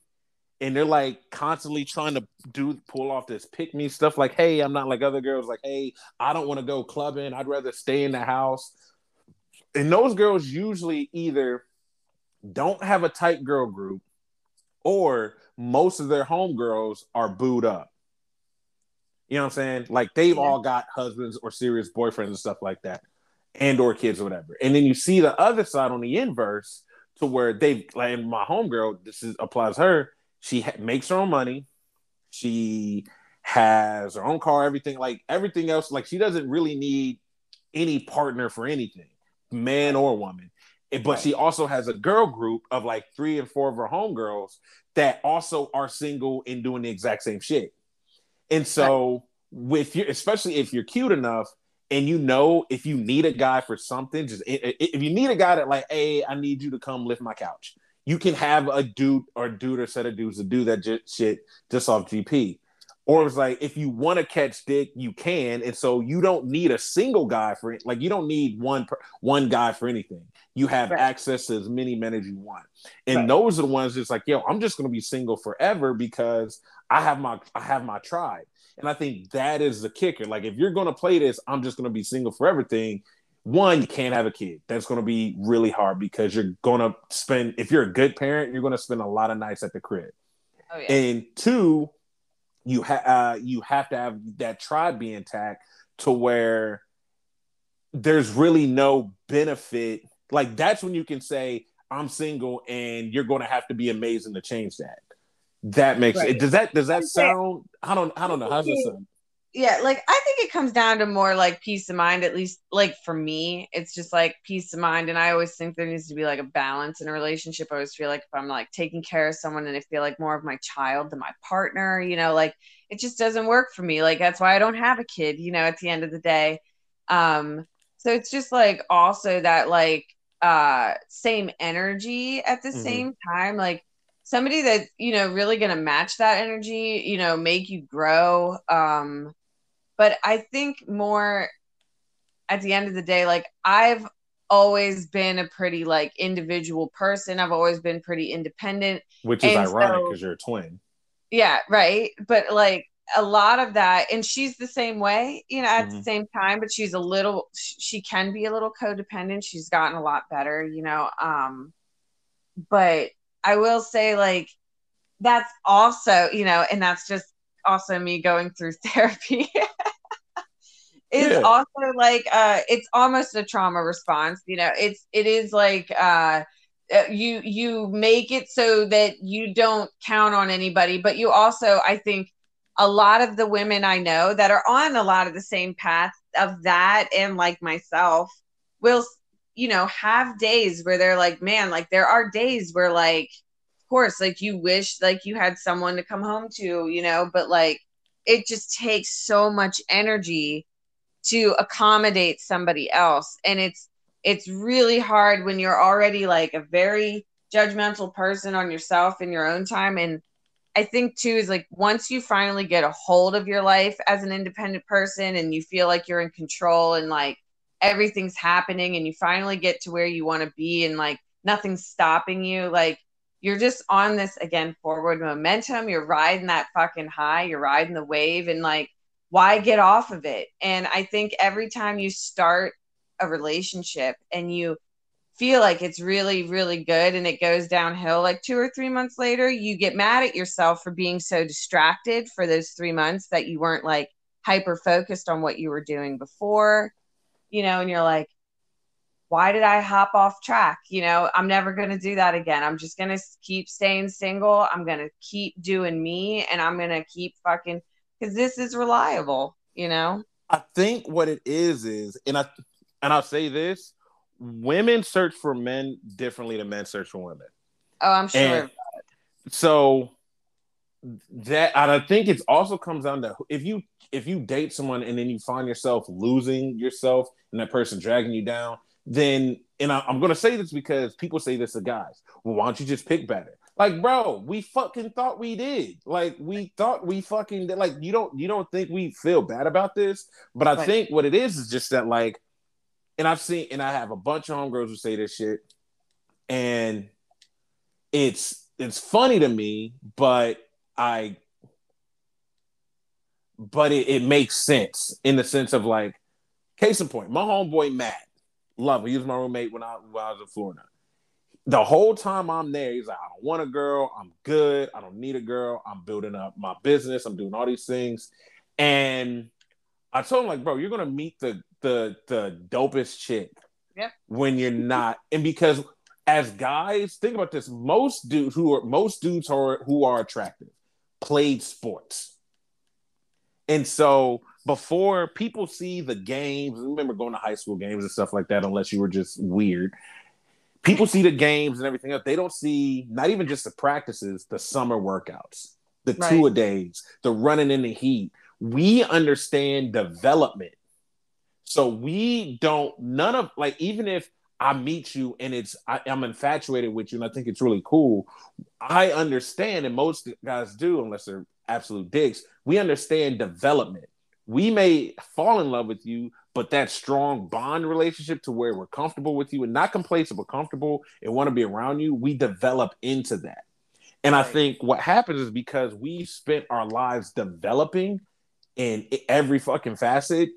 and they're like constantly trying to do pull off this pick me stuff. Like hey i'm not like other girls. Like hey i don't want to go clubbing. I'd rather stay in the house. And those girls usually either don't have a tight girl group or most of their homegirls are booed up you know what i'm saying like they've yeah. all got husbands or serious boyfriends and stuff like that and or kids or whatever and then you see the other side on the inverse to where they've like my homegirl this is applies her she ha- makes her own money. She has her own car, everything like everything else. Like she doesn't really need any partner for anything, man or woman. But right. she also has a girl group of like three and four of her homegirls that also are single and doing the exact same shit. And so, right. with you, especially if you're cute enough and you know if you need a guy for something, just if you need a guy that like, hey, I need you to come lift my couch you can have a dude or dude or set of dudes to do that j- shit just off GP. Or it's like if you want to catch dick, you can, and so you don't need a single guy for it. Like you don't need one per, one guy for anything. You have right. access to as many men as you want, and right. those are the ones that's like, yo, I'm just gonna be single forever because I have my I have my tribe, and I think that is the kicker. Like if you're gonna play this, I'm just gonna be single for everything one, you can't have a kid. That's going to be really hard because you're going to spend, if you're a good parent, you're going to spend a lot of nights at the crib. Oh, yeah. And two, you have uh, you have to have that tribe be intact to where there's really no benefit. Like that's when you can say I'm single, and you're going to have to be amazing to change that. That makes right. it. Does that does that sound? I don't I don't know. How's that sound? Yeah like i think it comes down to more like peace of mind at least like for me it's just like peace of mind and i always think there needs to be like a balance in a relationship i always feel like if i'm like taking care of someone and i feel like more of my child than my partner you know like it just doesn't work for me like that's why i don't have a kid you know at the end of the day um so it's just like also that like uh same energy at the mm-hmm. same time like somebody that you know really gonna match that energy you know make you grow um but I think more at the end of the day, like I've always been a pretty like individual person. I've always been pretty independent. Which is and ironic because so, you're a twin. Yeah, right. But like a lot of that, and she's the same way, you know, at mm-hmm. the same time, but she's a little she can be a little codependent. She's gotten a lot better, you know. Um, but I will say, like, that's also, you know, and that's just also me going through therapy is yeah. also like uh it's almost a trauma response you know it's it is like uh, uh you you make it so that you don't count on anybody but you also i think a lot of the women i know that are on a lot of the same path of that and like myself will you know have days where they're like man like there are days where like of course like you wish like you had someone to come home to you know but like it just takes so much energy to accommodate somebody else. And it's it's really hard when you're already like a very judgmental person on yourself in your own time. And i think too is like once you finally get a hold of your life as an independent person and you feel like you're in control and like everything's happening and you finally get to where you want to be and like nothing's stopping you like you're just on this again forward momentum. You're riding that fucking high. You're riding the wave. And like why get off of it? And I think every time you start a relationship and you feel like it's really, really good and it goes downhill, like two or three months later, you get mad at yourself for being so distracted for those three months that you weren't like hyper focused on what you were doing before, you know, and you're like, why did I hop off track? You know, I'm never going to do that again. I'm just going to keep staying single. I'm going to keep doing me and I'm going to keep fucking because this is reliable, you know? I think what it is is, and I and I'll say this: women search for men differently than men search for women. Oh, I'm sure. And so that and I think it also comes down to if you if you date someone and then you find yourself losing yourself and that person dragging you down, then and I, am gonna say this because people say this to guys. Well, why don't you just pick better? Like, bro, we fucking thought we did. Like, we thought we fucking did. Like, you don't you don't think we feel bad about this? But I right. think what it is is just that, like, and I've seen, and I have a bunch of homegirls who say this shit, and it's it's funny to me, but I but it, it makes sense in the sense of like, case in point, my homeboy Matt, love him. He was my roommate when I when I was in Florida. The whole time I'm there, he's like, I don't want a girl. I'm good. I don't need a girl. I'm building up my business. I'm doing all these things. And I told him, like, bro, you're gonna meet the the the dopest chick Yep. when you're not. And because as guys, think about this: most dudes who are most dudes who are who are attractive played sports, and so before people see the games, remember going to high school games and stuff like that, unless you were just weird. People see the games and everything else. They don't see not even just the practices, the summer workouts, the Right. two a days, the running in the heat. We understand development. So we don't none of like even if I meet you and it's I, I'm infatuated with you and I think it's really cool. I understand, and most guys do, unless they're absolute dicks. We understand development. We may fall in love with you, but that strong bond relationship to where we're comfortable with you and not complacent, but comfortable and want to be around you, we develop into that. And I think what happens is because we spent our lives developing in every fucking facet,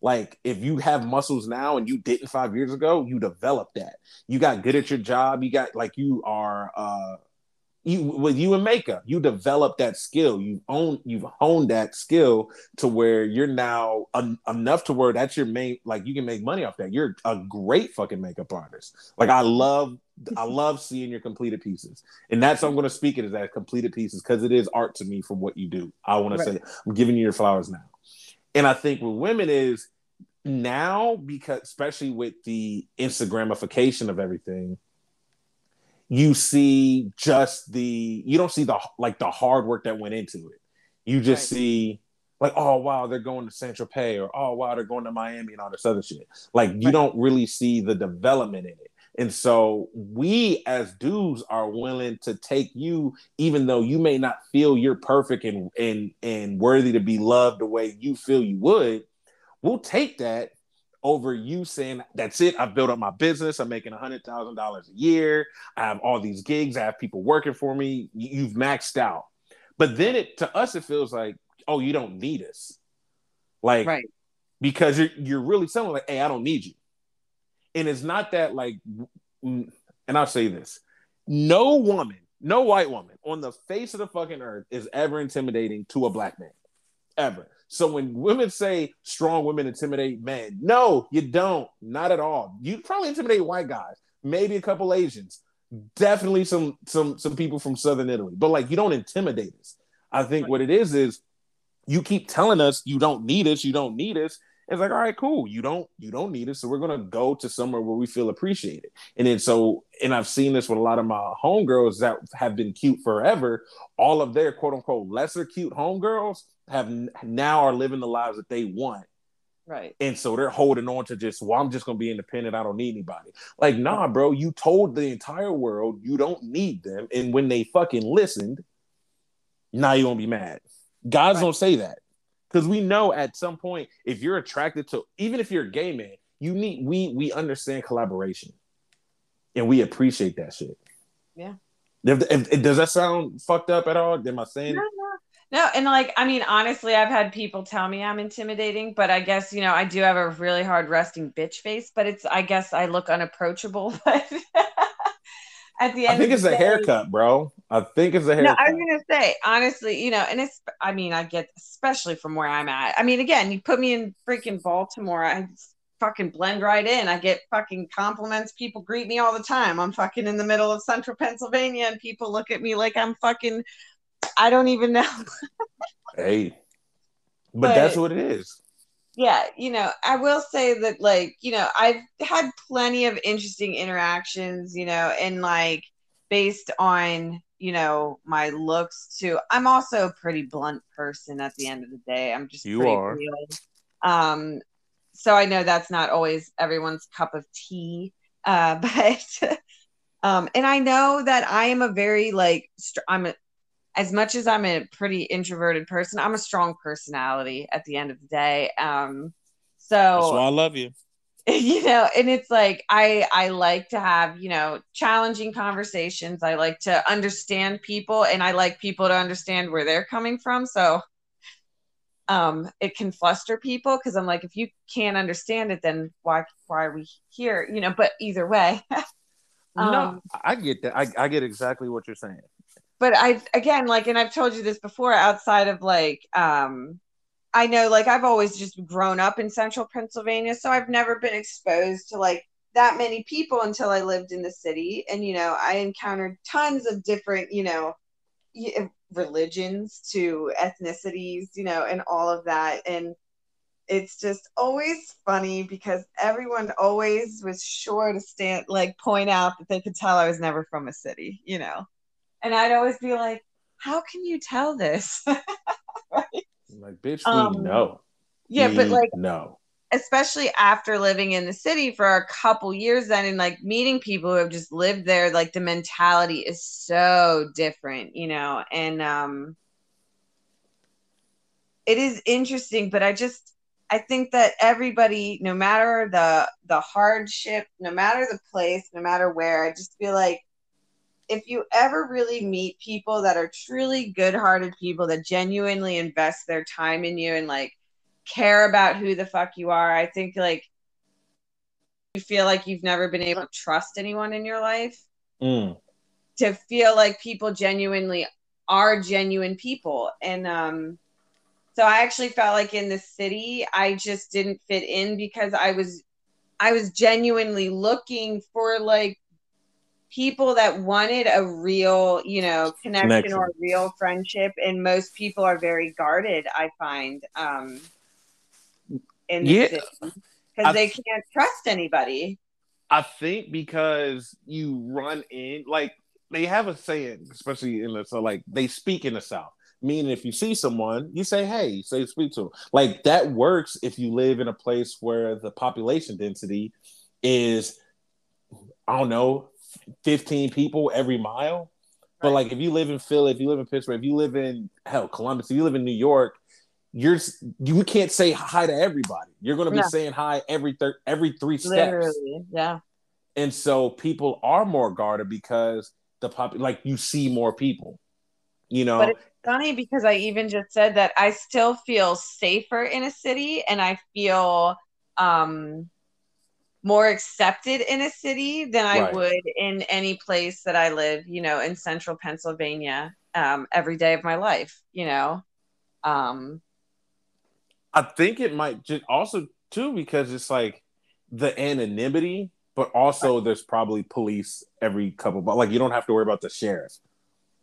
like if you have muscles now and you didn't five years ago, you develop that. You got good at your job. You got like you are uh you with you in makeup, you develop that skill. You've owned you've honed that skill to where you're now en- enough to where that's your main like you can make money off that. You're a great fucking makeup artist. Like I love I love seeing your completed pieces. And that's I'm gonna speak it as that completed pieces because it is art to me from what you do. I Right. to say I'm giving you your flowers now. And I think with women is now because especially with the Instagramification of everything, you see just the you don't see the like the hard work that went into it. You just Right. see like, oh wow, they're going to Saint Tropez, or oh wow, they're going to Miami and all this other shit. Like you Right. don't really see the development in it. And so we as dudes are willing to take you, even though you may not feel you're perfect and and and worthy to be loved the way you feel you would. We'll take that over you saying that's it. I've built up my business. I'm making a hundred thousand dollars a year. I have all these gigs. I have people working for me. You- You've maxed out. But then it to us it feels like, oh, you don't need us, like Right. because you're you're really saying like, hey, I don't need you. And it's not that like, and I'll say this: no woman, no white woman on the face of the fucking earth is ever intimidating to a black man, ever. So when women say strong women intimidate men, no, you don't, not at all. You probably intimidate white guys, maybe a couple Asians, definitely some some some people from southern Italy, but like you don't intimidate us. I think what it is is you keep telling us you don't need us, you don't need us. It's like, all right, cool. You don't you don't need it, so we're gonna go to somewhere where we feel appreciated. And then so, and I've seen this with a lot of my homegirls that have been cute forever. All of their quote unquote lesser cute homegirls have now are living the lives that they want. Right. And so they're holding on to just, well, I'm just gonna be independent. I don't need anybody. Like, nah, bro, you told the entire world you don't need them. And when they fucking listened, now you're gonna be mad. Guys Right. don't say that. Because we know at some point, if you're attracted to, even if you're a gay man, you need we we understand collaboration. And we appreciate that shit. Yeah. If, if- if- does that sound fucked up at all? Am I saying No, no. No, and like I mean, honestly, I've had people tell me I'm intimidating, but I guess you know I do have a really hard resting bitch face. But it's I guess I look unapproachable. But at the end, I think it's a day- haircut, bro. I think it's a haircut. No, I was gonna say honestly, you know, and it's I mean, I get especially from where I'm at. I mean, again, you put me in freaking Baltimore, I fucking blend right in. I get fucking compliments. People greet me all the time. I'm fucking in the middle of central Pennsylvania, and people look at me like I'm fucking. I don't even know. Hey, but, But- that's what it is. Yeah, you know, I will say that, like, you know, I've had plenty of interesting interactions, you know, and like based on, you know, my looks too. I'm also a pretty blunt person at the end of the day. I'm just You pretty are. real. Um, so I know that's not always everyone's cup of tea, uh, but um, and I know that I am a very like str- I'm a as much as I'm a pretty introverted person, I'm a strong personality at the end of the day. Um, That's why so I love you. you know and it's like i i like to have you know challenging conversations. I like to understand people and i like people to understand where they're coming from. So um it can fluster people because i'm like if you can't understand it then why why are we here? You know but either way. Um, no i get that. I, I get exactly what you're saying but i again like and i've told you this before outside of like um I know like I've always just grown up in central Pennsylvania, so I've never been exposed to like that many people until I lived in the city. And, you know, I encountered tons of different, you know, religions to ethnicities, you know, and all of that. And it's just always funny because everyone always was sure to stand, like, point out that they could tell I was never from a city, you know. And I'd always be like, how can you tell this? right? Like, bitch, we um, know. Yeah, we but like, no. Especially after living in the city for a couple years, then and like meeting people who have just lived there, like the mentality is so different, you know. And um, it is interesting, but I just I think that everybody, no matter the the hardship, no matter the place, no matter where, I just feel like if you ever really meet people that are truly good-hearted people that genuinely invest their time in you and like care about who the fuck you are, I think like you feel like you've never been able to trust anyone in your life. Mm. To feel like people genuinely are genuine people. And um so I actually felt like in the city I just didn't fit in because I was I was genuinely looking for like people that wanted a real, you know, connection, connection. or real friendship, and most people are very guarded. I find um, in yeah. because they can't trust anybody. I think because you run in like they have a saying, especially in the so like they speak in the South. Meaning, if you see someone, you say, "Hey," say, "Speak to them." Like that works if you live in a place where the population density is, I don't know, 15 people every mile. But like if you live in Philly, if you live in Pittsburgh, if you live in hell Columbus, if you live in New York, you're you can't say hi to everybody. You're going to be yeah. saying hi every thir- every three steps. Literally, yeah. And so people are more guarded because the pop like you see more people. You know. But it's funny because I even just said that I still feel safer in a city and I feel um more accepted in a city than I right. would in any place that I live, you know, in central Pennsylvania um, every day of my life, you know. Um, I think it might just also too because it's like the anonymity, but also there's probably police every couple, but like you don't have to worry about the sheriff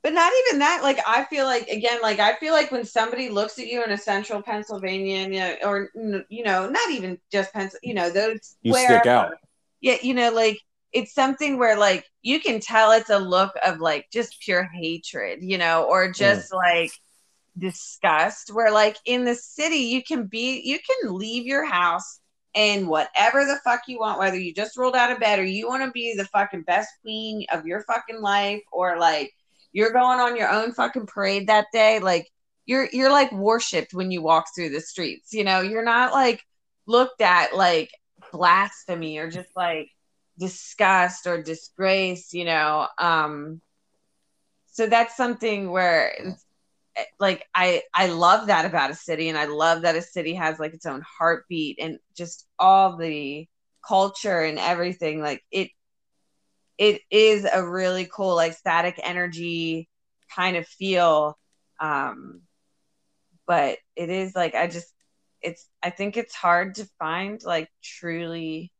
but not even that like i feel like again like i feel like when somebody looks at you in a central pennsylvania or you know not even just pencil you know those you stick out yeah you know like it's something where like you can tell it's a look of like just pure hatred you know or mm. just mm. like disgust where like in the city you can be you can leave your house and whatever the fuck you want whether you just rolled out of bed or you want to be the fucking best queen of your fucking life or like you're going on your own fucking parade that day like you're you're like worshipped when you walk through the streets you know? You're not like looked at like blasphemy or just like disgust or disgrace you know? Um so that's something where like i i love that about a city and i love that a city has like its own heartbeat and just all the culture and everything like it it is a really cool like static energy kind of feel um but it is like i just it's i think it's hard to find like truly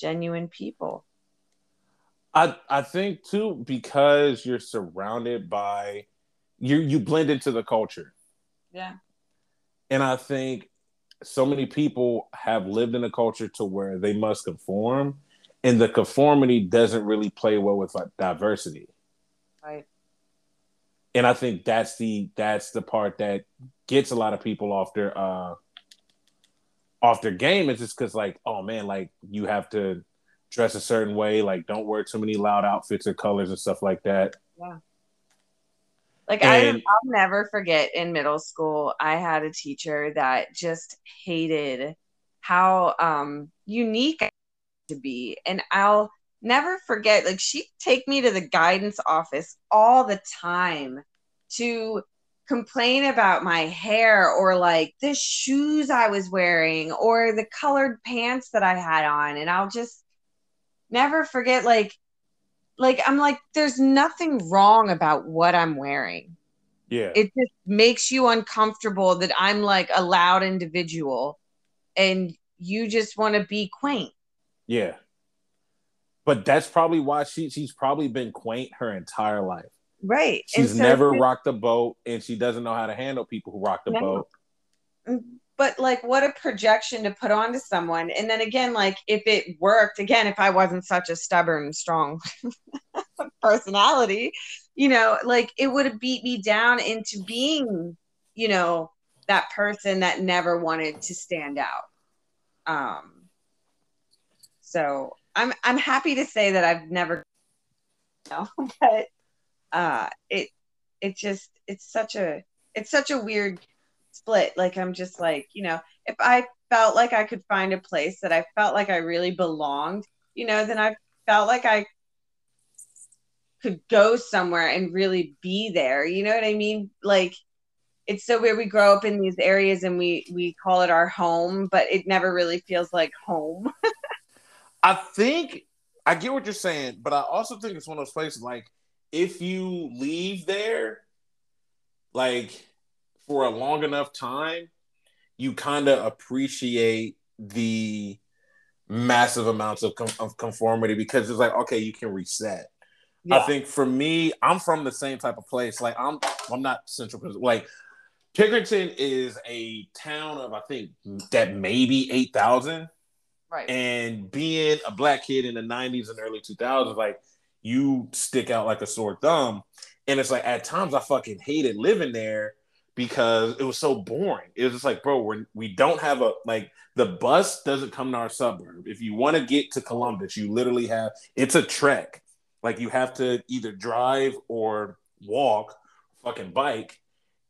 genuine people. I i think too because you're surrounded by you you blend into the culture. Yeah. And i think so many people have lived in a culture to where they must conform and the conformity doesn't really play well with like diversity. Right. And I think that's the that's the part that gets a lot of people off their uh off their game. It's just because like, oh man, like you have to dress a certain way, like don't wear too many loud outfits or colors and stuff like that. Yeah. Like and, I, I'll never forget in middle school, I had a teacher that just hated how um unique to be and I'll never forget like she'd take me to the guidance office all the time to complain about my hair or like the shoes I was wearing or the colored pants that I had on. And I'll just never forget, like, like I'm like, there's nothing wrong about what I'm wearing. Yeah. It just makes you uncomfortable that I'm like a loud individual and you just want to be quaint. Yeah. But that's probably why she she's probably been quaint her entire life. Right. She's so never rocked a boat and she doesn't know how to handle people who rock the no. boat. Mm, but like what a projection to put onto someone. And then again, like if it worked, again, if I wasn't such a stubborn, strong personality, you know, like it would have beat me down into being, you know, that person that never wanted to stand out. Um so I'm I'm happy to say that I've never you know, but uh it it just it's such a it's such a weird split. Like i'm just like you know if i felt like i could find a place that i felt like i really belonged you know then i felt like i could go somewhere and really be there. You know what i mean? Like it's so weird. We grow up in these areas and we we call it our home but it never really feels like home i think i get what you're saying but i also think it's one of those places like if you leave there like for a long enough time, you kind of appreciate the massive amounts of, com- of conformity because it's like okay, you can reset. Yeah. I think for me, I'm from the same type of place. Like I'm, I'm not central. Like Pickerington is a town of I think that maybe eight thousand. Right. And being a black kid in the '90s and early 2000s, like you stick out like a sore thumb. And it's like at times I fucking hated living there because it was so boring. It was just like, bro, we're, we don't have a like the bus doesn't come to our suburb. If you want to get to Columbus, you literally have it's a trek. Like you have to either drive or walk, fucking bike,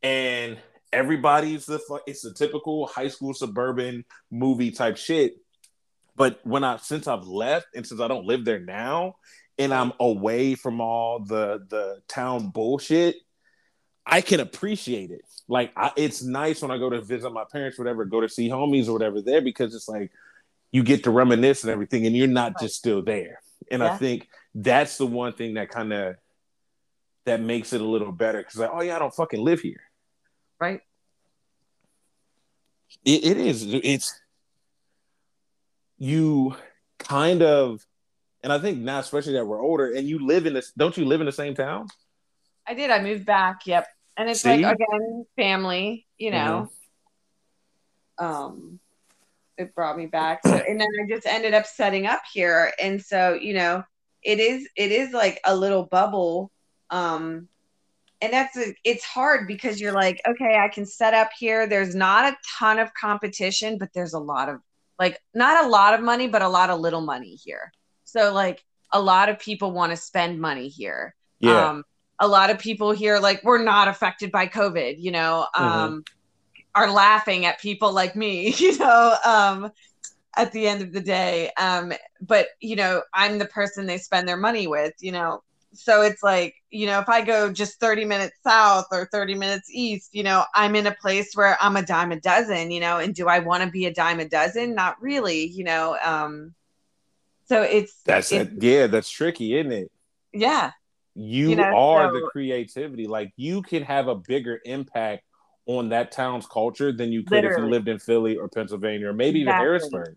and everybody's the it's a typical high school suburban movie type shit. But when I since I've left and since I don't live there now, and I'm away from all the the town bullshit, I can appreciate it. Like I, it's nice when I go to visit my parents, whatever, go to see homies or whatever there because it's like you get to reminisce and everything, and you're not just still there. And yeah. I think that's the one thing that kind of that makes it a little better because like, oh yeah, I don't fucking live here. Right. It, it is. It's you kind of and I think now, especially that we're older, and you live in this, don't you live in the same town? I did. I moved back. Yep. And it's See? like again, family. You know. Mm-hmm. Um, it brought me back. So, and then I just ended up setting up here, and so you know, it is it is like a little bubble. Um, and that's a, it's hard because you're like, okay, I can set up here. There's not a ton of competition, but there's a lot of like not a lot of money, but a lot of little money here. So like a lot of people want to spend money here. Yeah. Um, a lot of people here like we're not affected by COVID, you know, mm-hmm. um, mm-hmm. are laughing at people like me, you know, um, at the end of the day. Um, but you know, I'm the person they spend their money with, you know. So it's like, you know, if I go just 30 minutes south or 30 minutes east, you know, I'm in a place where I'm a dime a dozen, you know, and do I want to be a dime a dozen? Not really, you know. Um, so it's that's it's, it. Yeah, that's tricky, isn't it? Yeah. You, you know, are so, the creativity. Like you can have a bigger impact on that town's culture than you could literally. if you lived in Philly or Pennsylvania or maybe exactly. even Harrisburg.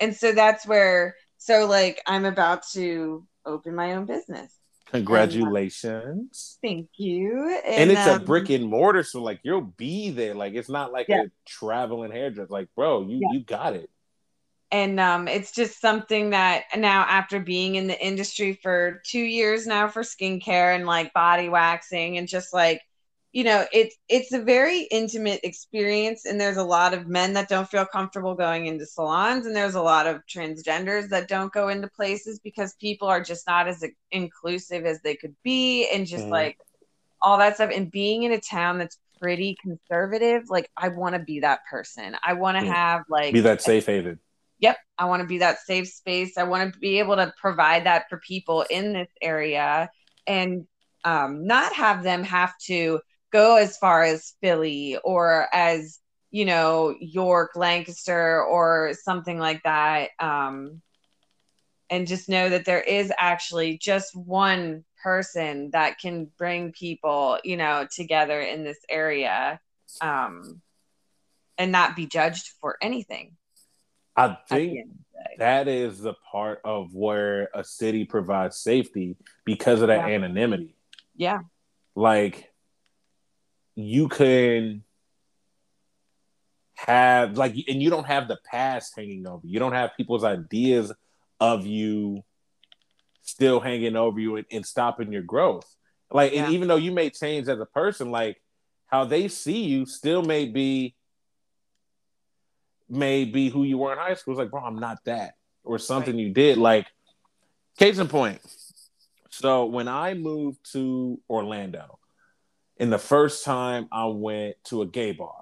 And so that's where so like I'm about to open my own business. Congratulations. Thank you. And, and it's um, a brick and mortar, so like you'll be there. Like it's not like yeah. a traveling hairdresser. Like, bro, you yeah. you got it and um, it's just something that now after being in the industry for two years now for skincare and like body waxing and just like you know it's it's a very intimate experience and there's a lot of men that don't feel comfortable going into salons and there's a lot of transgenders that don't go into places because people are just not as inclusive as they could be and just mm. like all that stuff and being in a town that's pretty conservative, like I want to be that person. I want to Yeah. have like Be that safe haven. Yep. I want to be that safe space. I want to be able to provide that for people in this area and um, not have them have to go as far as Philly or as, you know, York, Lancaster, or something like that. Um, and just know that there is actually just one person that can bring people, you know, together in this area um, and not be judged for anything. I think end of the day. that is the part of where a city provides safety because of that Yeah. anonymity. Yeah. Like you can have like and you don't have the past hanging over you. You don't have people's ideas of you still hanging over you and, and stopping your growth. Like and even though you may change as a person, like how they see you still may be may be who you were in high school. It's like, bro, I'm not that. Or something you did. Like, case in point. So when I moved to Orlando, and the first time I went to a gay bar,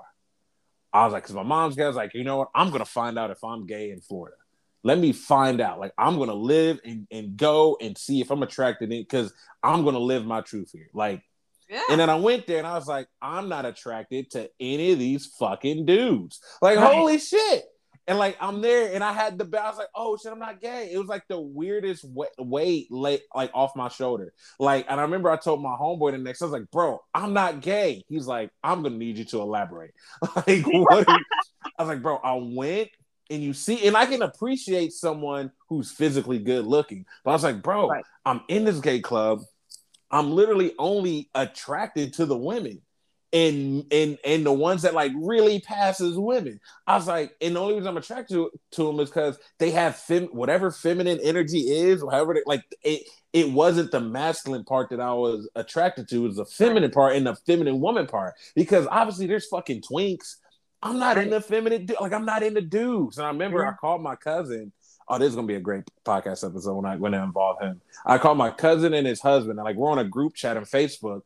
I was like, because my mom's gay, I was like, you know what? I'm gonna find out if I'm gay in Florida. Let me find out. Like, I'm gonna live and, and go and see if I'm attracted in because I'm gonna live my truth here. Like, Yeah. and then I went there and I was like, I'm not attracted to any of these fucking dudes. Like, Right. holy shit. And like, I'm there and I had the, I was like, oh shit, I'm not gay. It was like the weirdest weight lay, like off my shoulder. Like, and I remember I told my homeboy the next, I was like, bro, I'm not gay. He's like, I'm going to need you to elaborate. like, what? I was like, bro, I went and you see, and I can appreciate someone who's physically good looking. But I was like, bro, Right. I'm in this gay club. I'm literally only attracted to the women and and and the ones that like really passes women. I was like, and the only reason I'm attracted to, to them is because they have fem- whatever feminine energy is, however they like it. It wasn't the masculine part that I was attracted to; it was the feminine part and the feminine woman part. Because obviously, there's fucking twinks. I'm not Right. into feminine, like I'm not into dudes. And I remember Yeah. I called my cousin. Oh, this is gonna be a great podcast episode when I when I involve him. I called my cousin and his husband, and like we're on a group chat on Facebook,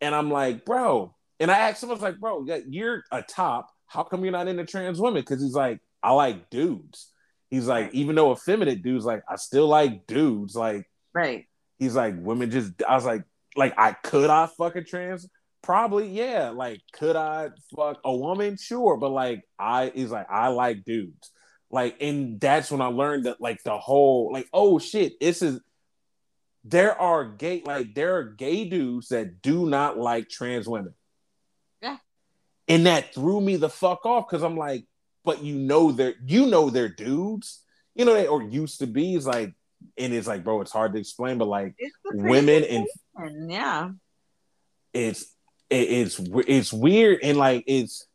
and I'm like, bro, and I asked him, I was like, bro, you're a top. How come you're not into trans women? Because he's like, I like dudes. He's like, even though effeminate dudes, like I still like dudes. Like right. he's like, women just. I was like, like I could I fuck a trans? Probably, yeah. Like, could I fuck a woman? Sure, but like I, he's like, I like dudes. Like, and that's when I learned that like the whole like, oh shit, this is there are gay like there are gay dudes that do not like trans women. Yeah. And that threw me the fuck off because I'm like, but you know they're you know they're dudes, you know they or used to be. It's like, and it's like, bro, it's hard to explain, but like women and yeah. it's it, it's it's weird and like it's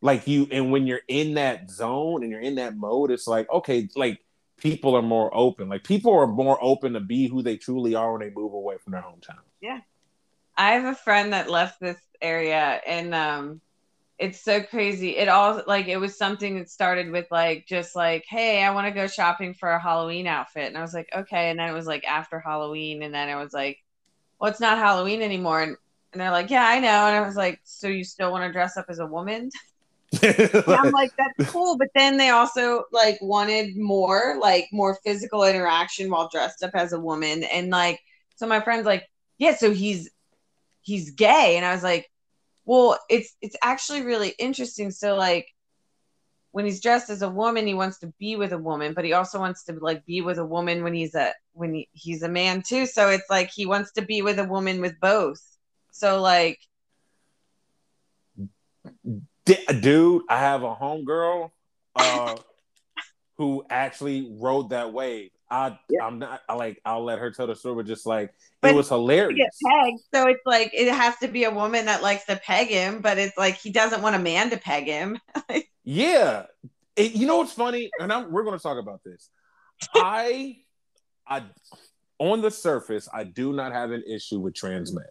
like you and when you're in that zone and you're in that mode it's like okay like people are more open like people are more open to be who they truly are when they move away from their hometown I have a friend that left this area and um it's so crazy. It all like it was something that started with like just like, hey, I want to go shopping for a Halloween outfit. And I was like, okay. And then it was like after Halloween, and then it was like, well, it's not Halloween anymore. And, and they're like, yeah, I know. And I was like, so you still want to dress up as a woman? I'm like, that's cool. But then they also like wanted more, like more physical interaction while dressed up as a woman. And like, so my friend's like, yeah, so he's he's gay. And I was like, well, it's it's actually really interesting. So like when he's dressed as a woman, he wants to be with a woman, but he also wants to like be with a woman when he's a when he, he's a man too. So it's like he wants to be with a woman with both. So like D- dude i have a homegirl uh who actually rode that wave i i'm not I like i'll let her tell the story but just like it was hilarious pegged. So it's like it has to be a woman that likes to peg him, but it's like he doesn't want a man to peg him. Yeah, It- you know what's funny, and I'm, we're going to talk about this. I, I, on the surface, I do not have an issue with trans men.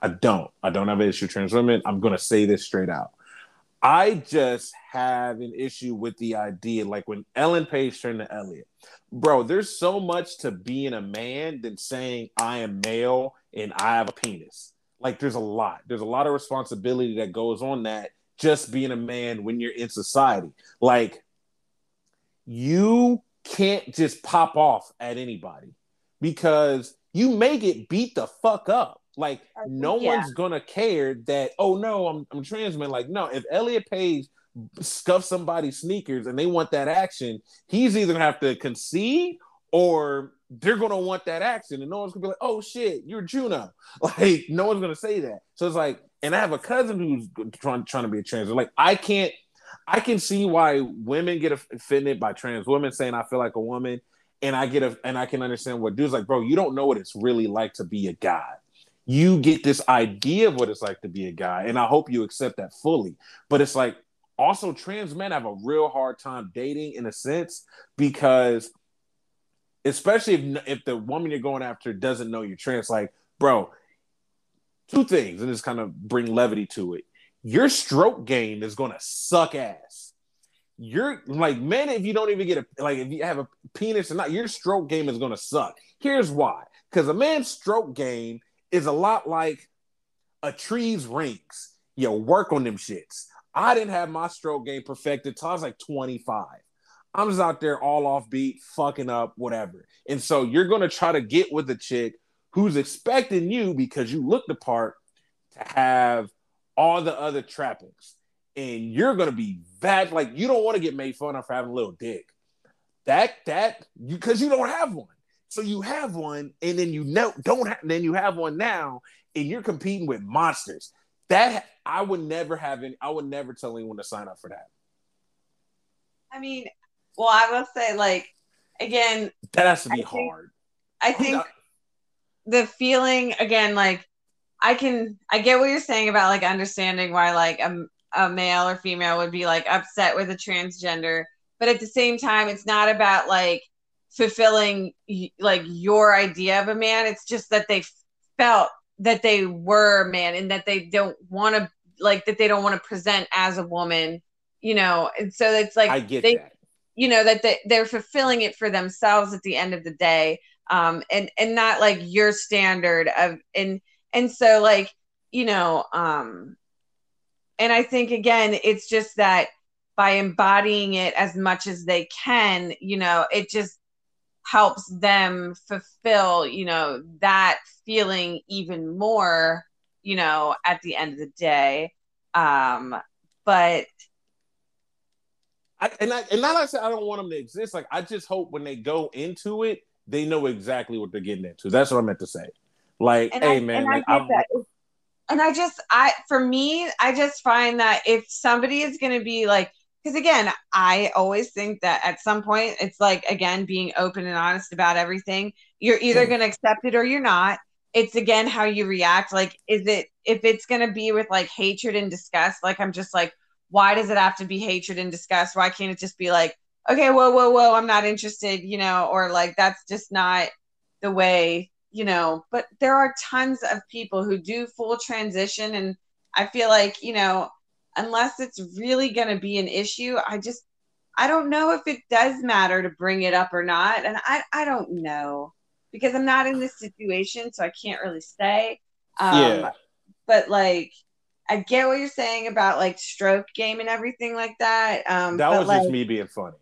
I don't. I don't have an issue with trans women. I'm going to say this straight out. I just have an issue with the idea, like when Ellen Page turned to Elliot, bro. There's so much to being a man than saying I am male and I have a penis. Like there's a lot. There's a lot of responsibility that goes on that just being a man when you're in society. Like you can't just pop off at anybody because you may get beat the fuck up. Like no yeah. one's gonna care that. Oh no, I'm I'm trans man. Like no, if Elliot Page scuffs somebody's sneakers and they want that action, he's either gonna have to concede or they're gonna want that action, and no one's gonna be like, "Oh shit, you're Juno." Like no one's gonna say that. So it's like, and I have a cousin who's trying trying to be a trans. Like I can't, I can see why women get offended by trans women saying I feel like a woman, and I get a, and I can understand what dudes like, bro. You don't know what it's really like to be a guy. You get this idea of what it's like to be a guy, and I hope you accept that fully. But it's like also trans men have a real hard time dating in a sense because especially if if the woman you're going after doesn't know you're trans like bro two things and just kind of bring levity to it. Your stroke game is going to suck ass. You're like men if you don't even get a like if you have a penis or not your stroke game is going to suck. Here's why. Because a man's stroke game is a lot like a tree's rings you work on them shits i didn't have my stroke game perfected till i was like 25 I'm just out there all off beat, fucking up, whatever. And so you're gonna try to get with a chick who's expecting you because you look the part to have all the other trappings. And you're gonna be bad, like you don't want to get made fun of for having a little dick. That that you because you don't have one. So you have one, and then you know don't have then you have one now, and you're competing with monsters. That I would never have any, I would never tell anyone to sign up for that. I mean, well, I will say, like, again, that has to be I hard. Think, I think the feeling again, like, I can, I get what you're saying about like understanding why like a, a male or female would be like upset with a transgender, but at the same time, it's not about like fulfilling like your idea of a man. It's just that they felt that they were a man and that they don't want to like that they don't want to present as a woman you know? And so it's like I get they, that. you know that they, they're fulfilling it for themselves at the end of the day. Um and and not like your standard of and and so like you know um and i think again it's just that by embodying it as much as they can you know it just helps them fulfill you know that feeling even more you know at the end of the day um but I, and I, and not I said I don't want them to exist. Like I just hope when they go into it, they know exactly what they're getting into. That's what I meant to say. Like, and hey I, man, like, I and I just I for me, I just find that if somebody is going to be like, because again, I always think that at some point it's like again being open and honest about everything. You're either going to accept it or you're not. It's again how you react. Like, is it if it's going to be with like hatred and disgust? Like, I'm just like why does it have to be hatred and disgust? Why can't it just be like, okay, whoa, whoa, whoa, I'm not interested, you know, or like that's just not the way, you know. But there are tons of people who do full transition. And I feel like, you know, unless it's really going to be an issue, I just, I don't know if it does matter to bring it up or not. And I, I don't know because I'm not in this situation, so I can't really say. Um, yeah. But like, I get what you're saying about like stroke game and everything like that. Um, that was like, just me being funny.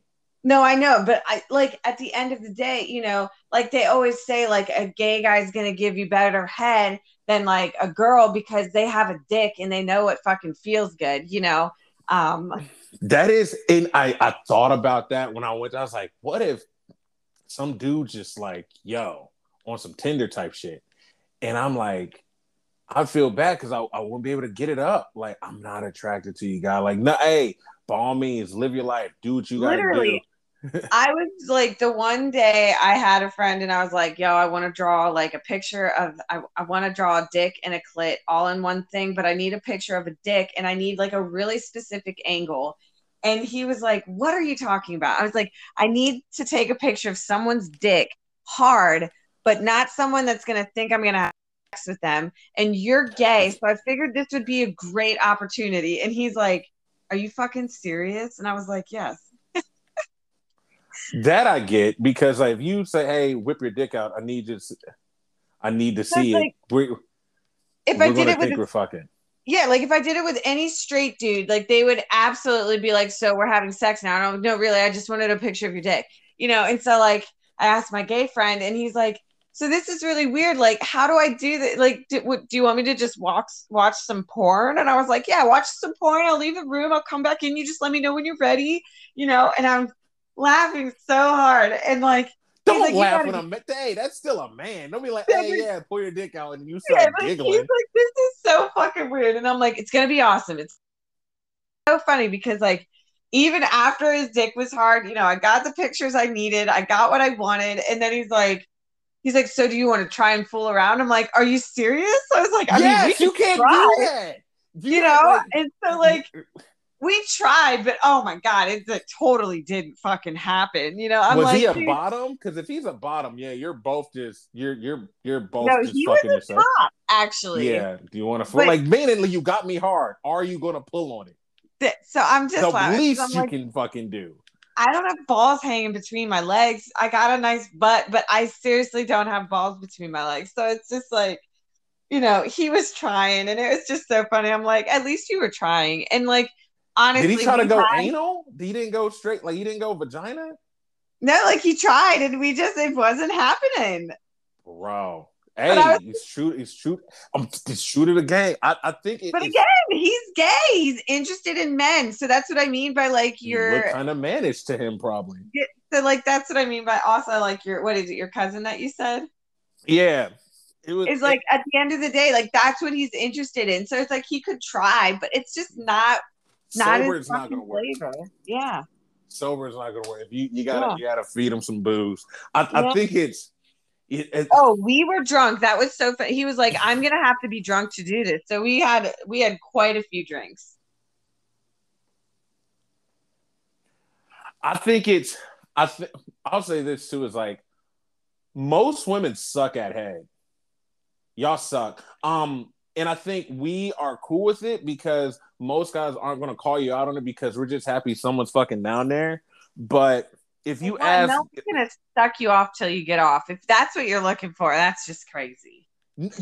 No, I know, but I like at the end of the day, you know, like they always say, like a gay guy's gonna give you better head than like a girl because they have a dick and they know what fucking feels good, you know. Um, that is, and I I thought about that when I went. I was like, what if some dude just like, yo, on some Tinder type shit, and I'm like, I feel bad because I, I won't be able to get it up. Like I'm not attracted to you, guy. Like no, hey, by all means, live your life, do what you gotta Literally. do. I was like the one day I had a friend and I was like, yo, I want to draw like a picture of I, I want to draw a dick and a clit all in one thing, but I need a picture of a dick and I need like a really specific angle. And he was like, What are you talking about? I was like, I need to take a picture of someone's dick hard, but not someone that's gonna think I'm gonna have sex with them and you're gay. So I figured this would be a great opportunity. And he's like, Are you fucking serious? And I was like, Yes. That I get because like, if you say, Hey, whip your dick out, I need you to, I need to see like, it. if we're I did it with we're fucking. yeah, like if I did it with any straight dude, like they would absolutely be like, "So we're having sex now?" I'm like, "No, really, I just wanted a picture of your dick," you know. And so like I asked my gay friend, and he's like, "So this is really weird. Like, how do I do that? Like, do, what, do you want me to just watch watch some porn?" And I was like, "Yeah, watch some porn. I'll leave the room. I'll come back in. You just let me know when you're ready, you know." And I'm laughing so hard, and like. Don't like, you laugh when I'm. Hey, that's still a man. Don't be like, Yeah, hey, yeah, pull your dick out, and you Yeah, start but he's like, this is so fucking weird. And I'm like, it's gonna be awesome. It's so funny because like even after his dick was hard, you know, I got the pictures I needed, I got what I wanted, and then he's like, he's like, so do you want to try and fool around? I'm like, are you serious? I was like, I mean, yes, we you can can't try, do that. you know, and so like we tried, but oh my god, it, it totally didn't fucking happen. You know, I'm was like, he a dude, bottom? Because if he's a bottom, yeah, you're both just you're you're you're both no, just he was fucking a yourself. top actually. Yeah. Do you want to like mainly you got me hard? Are you gonna pull on it? Th- So I'm just The laughing least I'm you like, can fucking do. I don't have balls hanging between my legs. I got a nice butt, but I seriously don't have balls between my legs. So it's just like, you know, he was trying and it was just so funny. I'm like, at least you were trying. And like, honestly, Did he try to go tried- anal? He didn't go straight. Like he didn't go vagina, No, like he tried and we just, it wasn't happening. bro. Hey, was- he's shoot. He's shoot. Um, just shoot it again. I, I think it, But again, he's gay. He's interested in men. So that's what I mean by like you look your, kind of managed to him, probably. so like that's what I mean by also like your, what is it, your cousin that you said? Yeah, it was. It's like at the end of the day, like that's what he's interested in. So it's like he could try, but it's just not not sober is not gonna work. flavor. Yeah. Sober is not gonna work. If you you gotta Yeah. you gotta feed him some booze. I, I think it's. It, it, Oh, we were drunk. That was so fun. He was like, "I'm gonna have to be drunk to do this." So we had we had quite a few drinks. I think it's. I th- I'll say this too is like most women suck at head. Y'all suck. Um, and I think we are cool with it because most guys aren't gonna call you out on it because we're just happy someone's fucking down there. But if you Well, ask, no one's gonna suck you off till you get off. If that's what you're looking for, that's just crazy.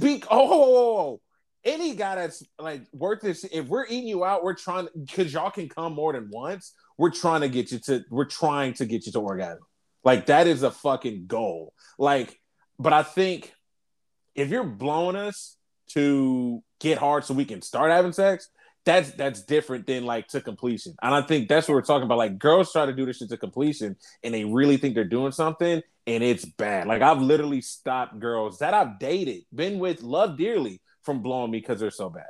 Be, oh. any guy that's like worth this. If we're eating you out, we're trying because y'all can come more than once. We're trying to get you to. We're trying to get you to orgasm. Like that is a fucking goal. Like, but I think if you're blowing us to get hard so we can start having sex, that's that's different than like to completion. And I think that's what we're talking about. Like girls try to do this shit to completion and they really think they're doing something and it's bad. Like I've literally stopped girls that I've dated, been with, loved dearly from blowing me because they're so bad.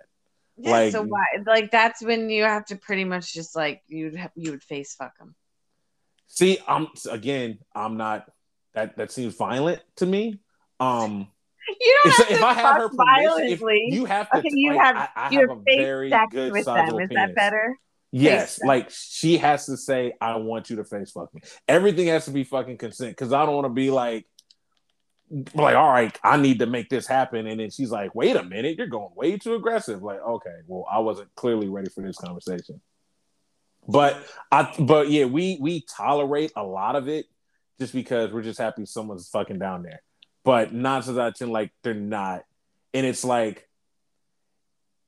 Yeah. Like- so why? Like that's when you have to pretty much just like you'd you would face fuck them. See, I'm again, I'm not that that seems violent to me. Um You don't if, have if to I have her if violently. you have to okay, you like, have I, I you have have a face very good with them. Is penis. that better? Yes, sex. like she has to say, "I want you to face fuck me." Everything has to be fucking consent because I don't want to be like, like, all right, I need to make this happen, and then she's like, "Wait a minute, you're going way too aggressive." Like, okay, well, I wasn't clearly ready for this conversation. But I, but yeah, we we tolerate a lot of it just because we're just happy someone's fucking down there. But nine times out of ten, like they're not, and it's like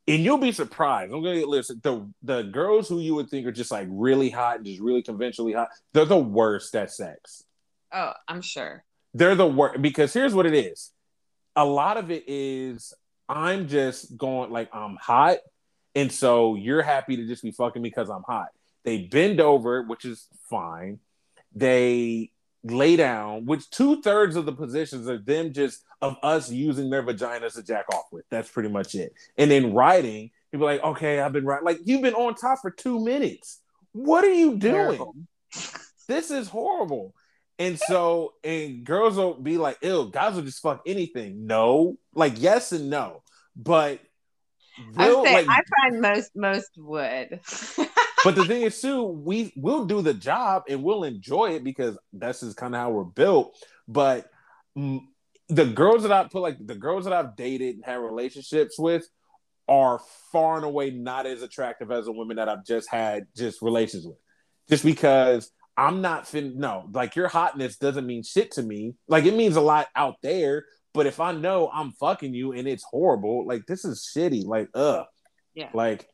and you'll be surprised. I'm gonna listen. The the girls who you would think are just like really hot and just really conventionally hot, they're the worst at sex. Oh, I'm sure. They're the worst because here's what it is. A lot of it is I'm just going like I'm hot, and so you're happy to just be fucking me because I'm hot. They bend over, which is fine. They lay down, which two thirds of the positions are them just of us using their vaginas to jack off with. That's pretty much it. And then riding, people like, okay, I've been riding. Like you've been on top for two minutes. What are you doing? This is horrible. And so, and girls will be like, ew, guys will just fuck anything. No, like yes and no. But I say like, I find most most would. but the thing is too we will do the job and we'll enjoy it because that's just kind of how we're built but mm, the girls that i put like the girls that i've dated and had relationships with are far and away not as attractive as the women that i've just had just relations with just because i'm not fin no like your hotness doesn't mean shit to me like it means a lot out there But if I know I'm fucking you and it's horrible, like this is shitty. Like, uh, Yeah. Like,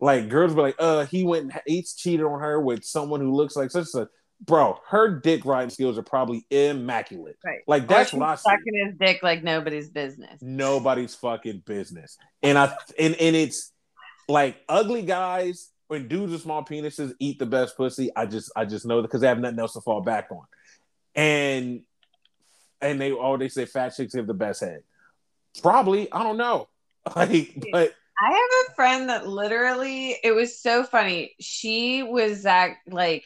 like girls be like, uh, he went and he's cheated on her with someone who looks like such a bro. Her dick riding skills are probably immaculate. Right. Like that's what I see. sucking his dick like nobody's business. Nobody's fucking business. And I and and it's like ugly guys when dudes with small penises eat the best pussy. I just I just know that because they have nothing else to fall back on. And and they oh they say fat chicks have the best head. Probably I don't know. Like, but I have a friend that literally it was so funny. She was that like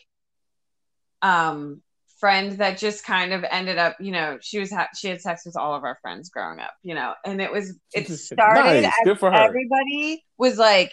um friend that just kind of ended up, you know, she was ha- she had sex with all of our friends growing up, you know, and it was it started nice. as Good for her. everybody was like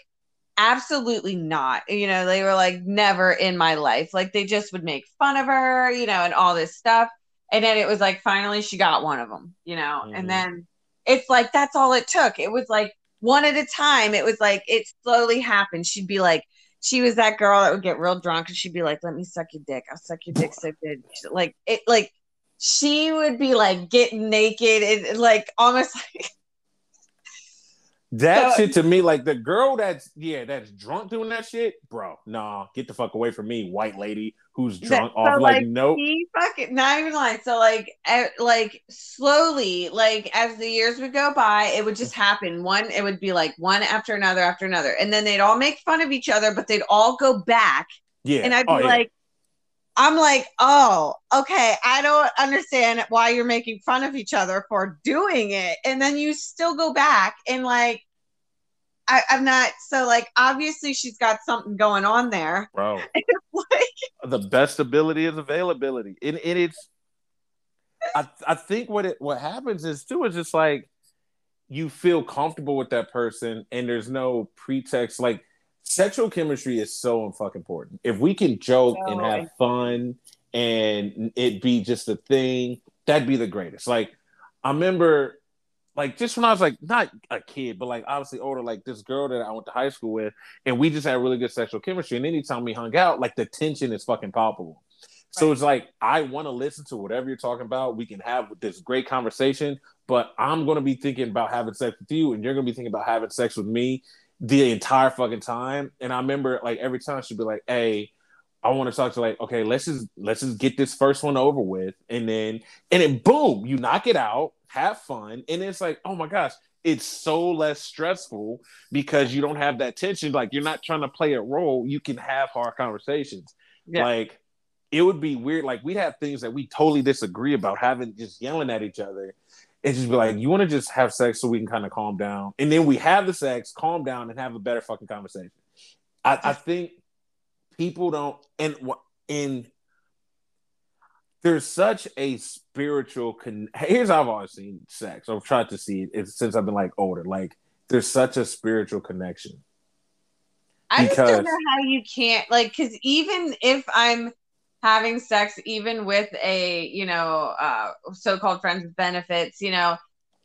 absolutely not you know they were like never in my life like they just would make fun of her you know and all this stuff and then it was like finally she got one of them you know Mhm. and then it's like that's all it took it was like one at a time it was like it slowly happened. She'd be like she was that girl that would get real drunk and she'd be like let me suck your dick. I'll suck your dick so good. Like it like she would be like getting naked and like almost like that So- shit to me, like the girl that's yeah, that's drunk doing that shit, bro. Nah, get the fuck away from me, white lady who's drunk so, off. Like, like, nope. he fucking not even lying. So like, eh, like slowly, like as the years would go by, it would just happen. One, it would be like one after another after another, and then they'd all make fun of each other, but they'd all go back, Yeah. and I'd be Oh, yeah. I'm like, oh, okay. I don't understand why you're making fun of each other for doing it. And then you still go back and like, I, I'm not so like obviously she's got something going on there. bro. Like, the best ability is availability. And, and it's I I think what it what happens is too is just like you feel comfortable with that person and there's no pretext like sexual chemistry is so fucking important. If we can joke and have fun and it be just a thing, that'd be the greatest. Like I remember like just when I was like not a kid, but like obviously older, like this girl that I went to high school with, and we just had really good sexual chemistry. And anytime we hung out, like the tension is fucking palpable. So Right. it's like I want to listen to whatever you're talking about. We can have this great conversation, but I'm gonna be thinking about having sex with you, and you're gonna be thinking about having sex with me the entire fucking time. And I remember like every time she'd be like, "Hey, I want to talk to like, okay, let's just let's just get this first one over with, and then and then boom, you knock it out, have fun, and it's like, oh my gosh, it's so less stressful because you don't have that tension. Like you're not trying to play a role. You can have hard conversations. Yeah. Like it would be weird. Like we'd have things that we totally disagree about, having just yelling at each other. And just be like, you want to just have sex so we can kind of calm down, and then we have the sex, calm down, and have a better fucking conversation. I, I think people don't, and and there's such a spiritual con. Here's how I've always seen sex. I've tried to see it since I've been like older. Like there's such a spiritual connection. I just don't know how you can't like because even if I'm having sex, even with a you know uh, so-called friends with benefits, you know,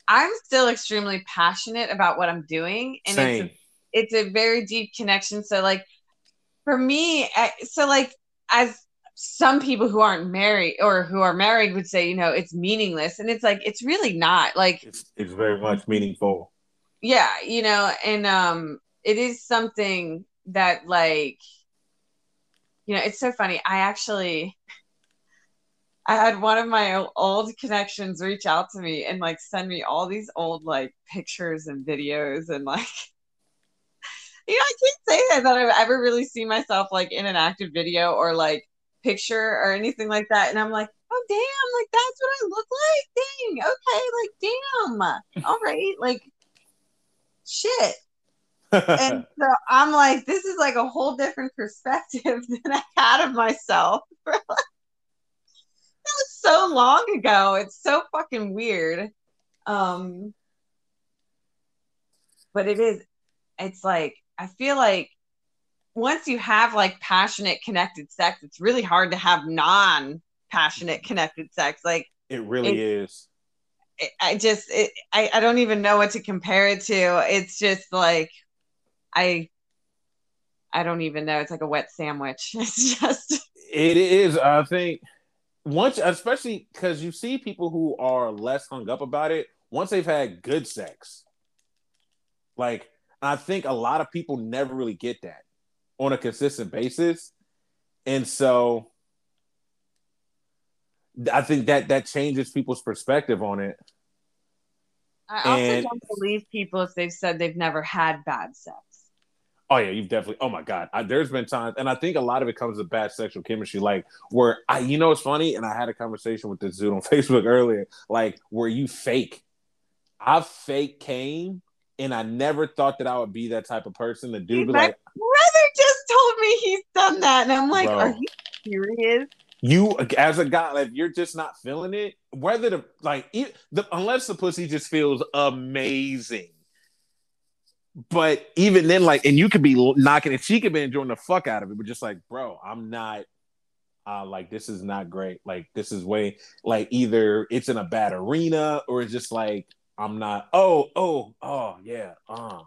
I'm still extremely passionate about what I'm doing, and Same. it's a, it's a very deep connection. So like for me, I, so like as some people who aren't married or who are married would say, you know, it's meaningless, and it's like it's really not. Like It's it's very much meaningful. yeah you know and um it is something that like you know it's so funny. I actually i had one of my old connections reach out to me and like send me all these old like pictures and videos and like you know i can't say that, that i've ever really seen myself like in an active video or like picture or anything like that. And i'm like oh damn like that's what i look like? Dang okay like damn all right like shit and so I'm like, this is like a whole different perspective than I had of myself. that was so long ago. It's so fucking weird. Um, but it is. It's like I feel like once you have like passionate connected sex, it's really hard to have non-passionate connected sex. Like it really is. it- I just it, I, I don't even know what to compare it to. It's just like I I don't even know. It's like a wet sandwich. It's just It is. I think once, especially because you see people who are less hung up about it. once they've had good sex. Like I think a lot of people never really get that on a consistent basis. And so I think that that changes people's perspective on it. I also and, don't believe people if they've said they've never had bad sex. Oh yeah, you've definitely. Oh my god, I, there's been times, and I think a lot of it comes with bad sexual chemistry. Like where I, you know, it's funny, and I had a conversation with this dude on Facebook earlier. Like where you fake, I fake came, and I never thought that I would be that type of person. The dude be like, brother just told me he's done that, and I'm like, bro, are you serious? You as a guy, like you're just not feeling it. Whether the like, it, the, unless the pussy just feels amazing but even then, like, and you could be knocking it, she could be enjoying the fuck out of it, but just like, bro, I'm not. Uh, like this is not great. Like this is way like either it's in a bad arena or it's just like I'm not. Oh, oh, oh, yeah, uh.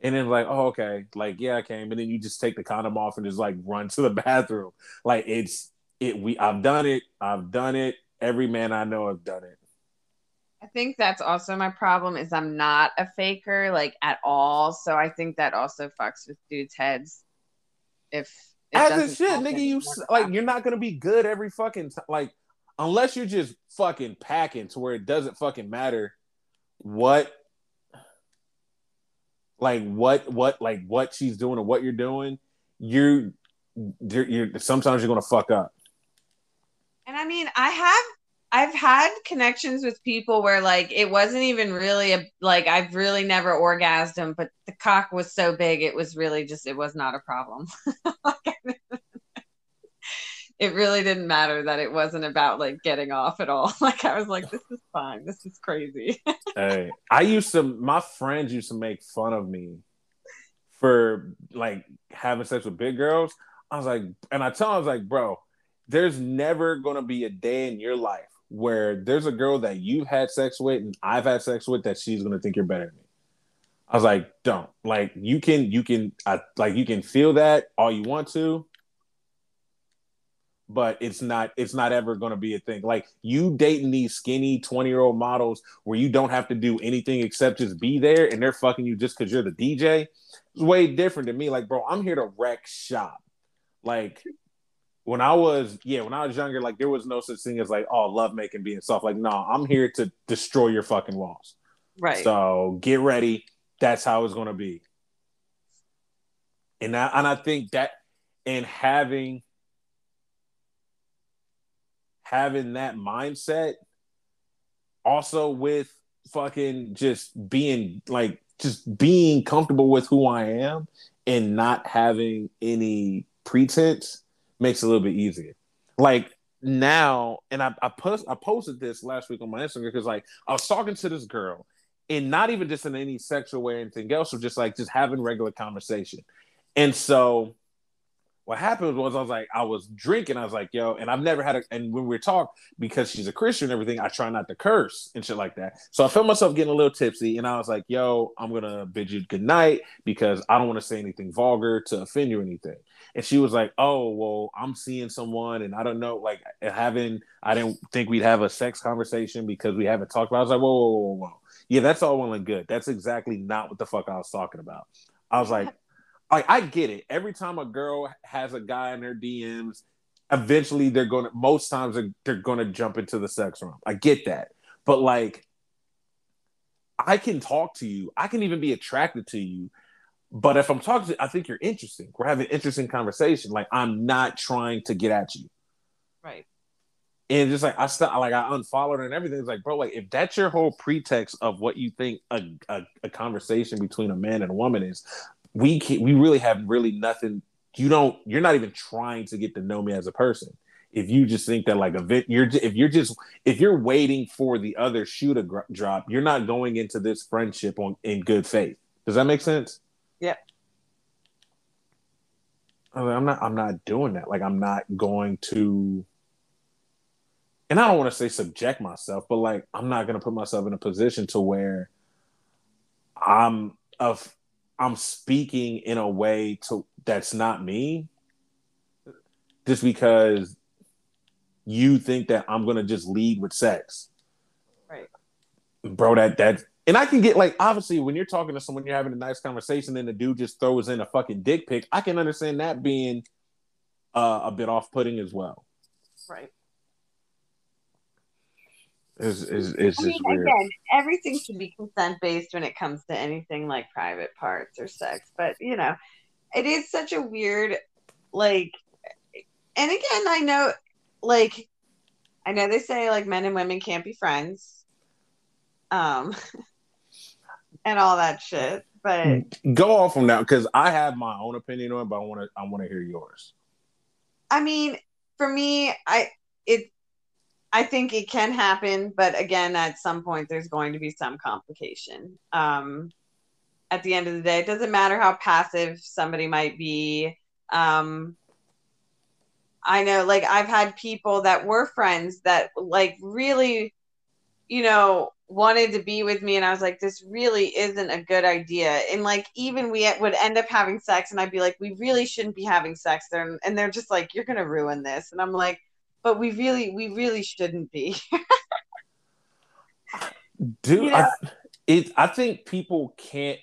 And then like, oh, okay, like yeah, I came, and then you just take the condom off and just like run to the bathroom. Like it's it. We I've done it. I've done it. Every man I know have done it. I think that's also my problem is I'm not a faker like at all. So I think that also fucks with dudes' heads. If as a shit, nigga, you like you're not gonna be good every fucking time. Like unless you're just fucking packing to where it doesn't fucking matter what like what what like what she's doing or what you're doing you're you're, you're sometimes you're gonna fuck up and i mean i have I've had connections with people where like it wasn't even really a like I've really never orgasmed, but the cock was so big it was really just it was not a problem. it really didn't matter that it wasn't about like getting off at all. Like I was like, this is fine. This is crazy. hey, I used to my friends used to make fun of me for like having sex with big girls. I was like, and I tell them, I was like, bro, there's never gonna be a day in your life where there's a girl that you've had sex with and I've had sex with that she's gonna think you're better than me. I was like, don't like you can you can I, like you can feel that all you want to, but it's not it's not ever gonna be a thing. Like you dating these skinny 20 year old models where you don't have to do anything except just be there and they're fucking you just because you're the DJ. It's way different than me. Like, bro, I'm here to wreck shop. Like when I was yeah, when I was younger, like there was no such thing as like oh love making being soft. Like no, I'm here to destroy your fucking walls. Right. So get ready. That's how it's gonna be. And I and I think that and having having that mindset also with fucking just being like just being comfortable with who I am and not having any pretense makes it a little bit easier. Like now, and I, I post I posted this last week on my Instagram because like I was talking to this girl, and not even just in any sexual way or anything else, or just like just having regular conversation. And so what happened was I was like, I was drinking. I was like, yo, and I've never had a, and when we are talk, because she's a Christian and everything, I try not to curse and shit like that. So I felt myself getting a little tipsy and I was like, yo, I'm going to bid you good night because I don't want to say anything vulgar to offend you or anything. And she was like, oh, well, I'm seeing someone and I don't know, like having, I didn't think we'd have a sex conversation because we haven't talked about it. I was like, whoa, whoa, whoa, whoa. Yeah, that's all well and good. That's exactly not what the fuck I was talking about. I was like, I, I get it. Every time a girl has a guy in their DMs, eventually they're gonna. Most times they're, they're gonna jump into the sex room. I get that, but like, I can talk to you. I can even be attracted to you. But if I'm talking to, I think you're interesting. We're having interesting conversation. Like I'm not trying to get at you. Right. And just like I st- like I unfollowed her and everything. It's like, bro, like if that's your whole pretext of what you think a, a, a conversation between a man and a woman is, we can, we really have really nothing. You don't. You're not even trying to get to know me as a person. If you just think that like a you're if you're just if you're waiting for the other shoe to gr- drop, you're not going into this friendship on in good faith. Does that make sense? Yeah. I'm not. I'm not doing that. Like I'm not going to. And I don't want to say subject myself, but like I'm not going to put myself in a position to where I'm of I'm speaking in a way to that's not me just because you think that I'm gonna just lead with sex. Right. bro, that that and I can get like obviously when you're talking to someone, you're having a nice conversation, and the dude just throws in a fucking dick pic. I can understand that being uh, a bit off putting as well. Right. It's, it's, it's I just mean, weird. again, everything should be consent based when it comes to anything like private parts or sex. But you know, it is such a weird, like, and again, I know, like, I know they say like men and women can't be friends, um, and all that shit. But Go off on that because I have my own opinion on it, but I want to I want to hear yours. I mean, for me, I it I think it can happen, but again, at some point there's going to be some complication. Um at the end of the day, it doesn't matter how passive somebody might be. Um I know like I've had people that were friends that like really you know wanted to be with me and I was like this really isn't a good idea. And like even we would end up having sex and I'd be like we really shouldn't be having sex. There and they're just like you're going to ruin this. And I'm like but we really we really shouldn't be. Dude, You I, it, I think people can't,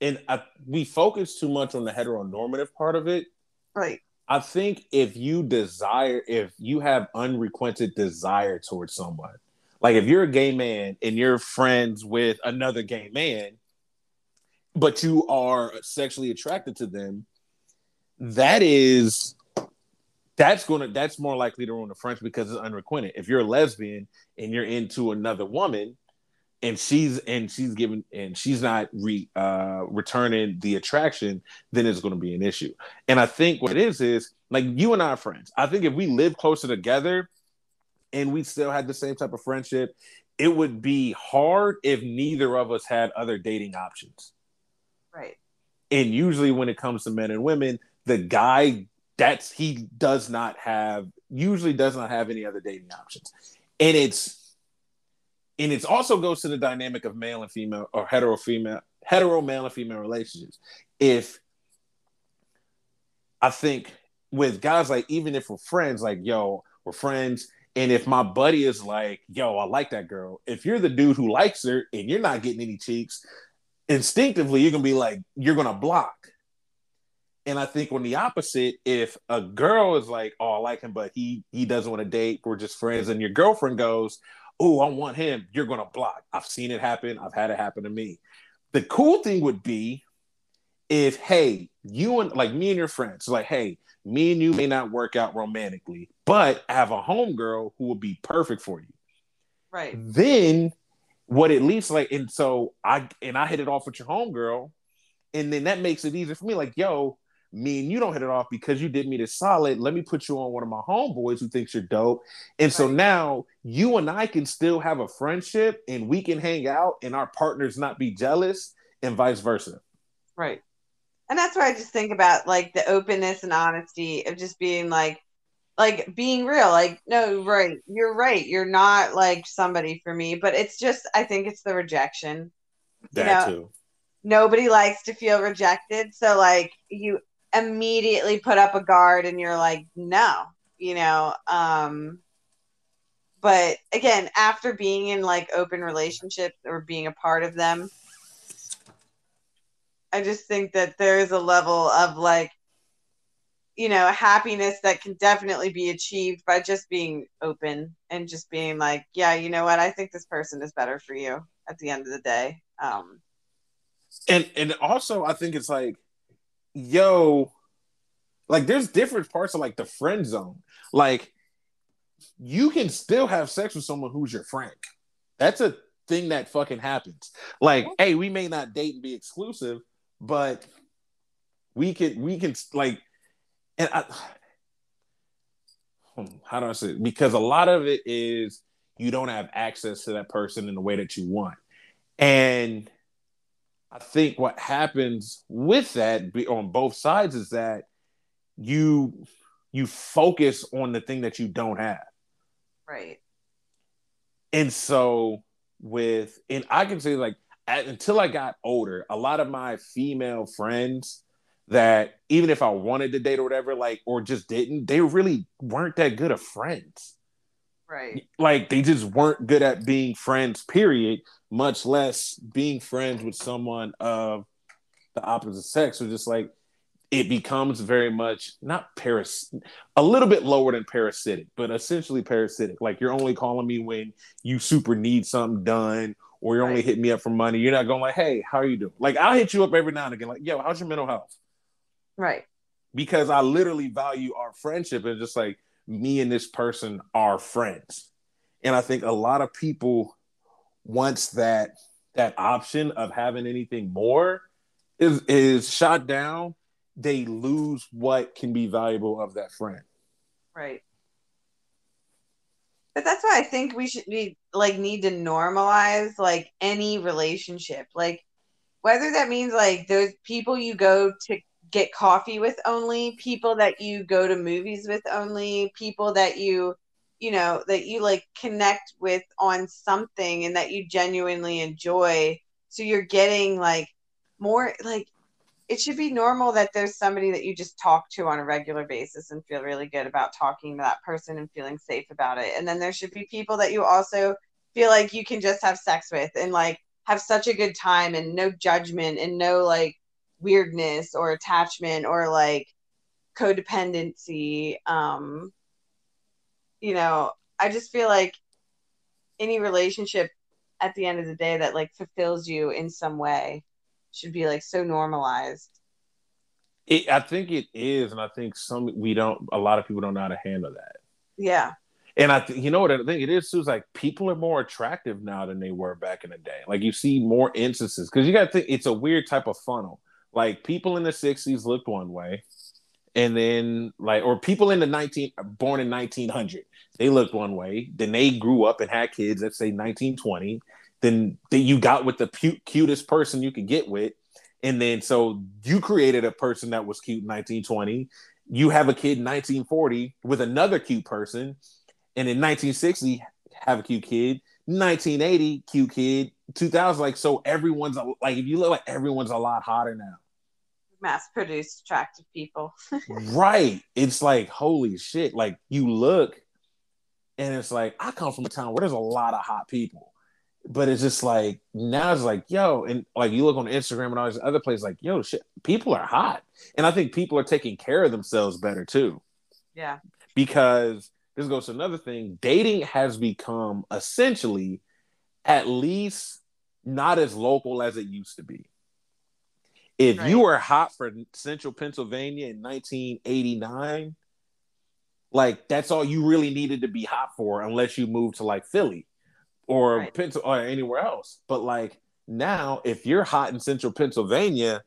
and I, we focus too much on the heteronormative part of it. right. I think if you desire, if you have unrequited desire towards someone, like if you're a gay man and you're friends with another gay man, but you are sexually attracted to them, that is that's gonna that's more likely to ruin a friendship because it's unrequited. If you're a lesbian and you're into another woman and she's and she's given and she's not re uh returning the attraction, then it's gonna be an issue. And I think what it is is like you and I are friends. I think if we live closer together and we still had the same type of friendship, it would be hard if neither of us had other dating options. right And usually when it comes to men and women, the guy that's he does not have usually does not have any other dating options. And it's and it also goes to the dynamic of male and female or hetero female hetero male and female relationships. If I think with guys like even if we're friends, like yo, we're friends, and if my buddy is like, yo, I like that girl, if you're the dude who likes her and you're not getting any cheeks, instinctively you're gonna be like, you're gonna block. And I think on the opposite, if a girl is like, "Oh, I like him, but he he doesn't want to date, we're just friends," and your girlfriend goes, "Oh, I want him," you're gonna block. I've seen it happen. I've had it happen to me. The cool thing would be if, hey, you and like me and your friends, like, hey, me and you may not work out romantically, but I have a homegirl who will be perfect for you right then what it leaves like and so I and I hit it off with your homegirl, and then that makes it easier for me. Like, yo, me and you don't hit it off because you did me this solid. Let me put you on one of my homeboys who thinks you're dope. And so now you and I can still have a friendship and we can hang out and our partners not be jealous and vice versa. Right. And that's where I just think about like the openness and honesty of just being like like being real. Like, no, right. You're right. You're not like somebody for me, but it's just I think it's the rejection. That know, too. Nobody likes to feel rejected. So like you immediately put up a guard and you're like, no, you know. Um but again, after being in like open relationships or being a part of them, I just think that there is a level of like, you know, happiness that can definitely be achieved by just being open and just being like, yeah, you know what? I think this person is better for you at the end of the day. Um, And and also I think it's like, yo, like there's different parts of like the friend zone. Like you can still have sex with someone who's your friend. That's a thing that fucking happens. Like, hey, we may not date and be exclusive, but we can we can like and I hmm, how do I say it? Because a lot of it is you don't have access to that person in the way that you want. And I think what happens with that be- on both sides is that you you focus on the thing that you don't have. right. And so with and I can say like until I got older, a lot of my female friends that even if I wanted to date or whatever, like or just didn't, they really weren't that good of friends. Right. Like they just weren't good at being friends, period, much less being friends with someone of the opposite sex. So just like it becomes very much not paras a little bit lower than parasitic, but essentially parasitic. Like you're only calling me when you super need something done, or you're only Right. hitting me up for money. You're not going like, hey, how are you doing? Like I'll hit you up every now and again, like, yo, how's your mental health? Right. because I literally value our friendship and just like me and this person are friends. And I think a lot of people once that that option of having anything more is is shot down, they lose what can be valuable of that friend. Right. But that's why I think we should be like need to normalize like any relationship. Like whether that means like those people you go to get coffee with only, people that you go to movies with only, people that you you know that you like connect with on something and that you genuinely enjoy. So you're getting like more like it should be normal that there's somebody that you just talk to on a regular basis and feel really good about talking to that person and feeling safe about it. And then there should be people that you also feel like you can just have sex with and like have such a good time and no judgment and no like weirdness or attachment or like codependency. Um, you know, I just feel like any relationship at the end of the day that like fulfills you in some way should be like so normalized. It, I think it is, and I think some we don't. A lot of people don't know how to handle that. Yeah. And I think you know what I think it is too. Is like people are more attractive now than they were back in the day. Like you see more instances because you got to think it's a weird type of funnel. Like people in the '60s looked one way, and then like or people in the 19 born in 1900 they looked one way. Then they grew up and had kids. Let's say 1920. Then then you got with the pu- cutest person you could get with, and then so you created a person that was cute in 1920. You have a kid in 1940 with another cute person and in 1960 have a cute kid 1980 cute kid 2000 like so everyone's like if you look like everyone's a lot hotter now Mass produced attractive people. right. It's like holy shit. Like you look and it's like i come from a town where there's a lot of hot people. But it's just like now it's like yo and like you look on instagram and all these other places like yo shit people are hot. And i think people are taking care of themselves better too. Yeah. because this goes to another thing. Dating has become essentially at least not as local as it used to be if Right. you were hot for central pennsylvania in 1989 like that's all you really needed to be hot for unless you moved to like philly or Right. Or anywhere else but like now if you're hot in central pennsylvania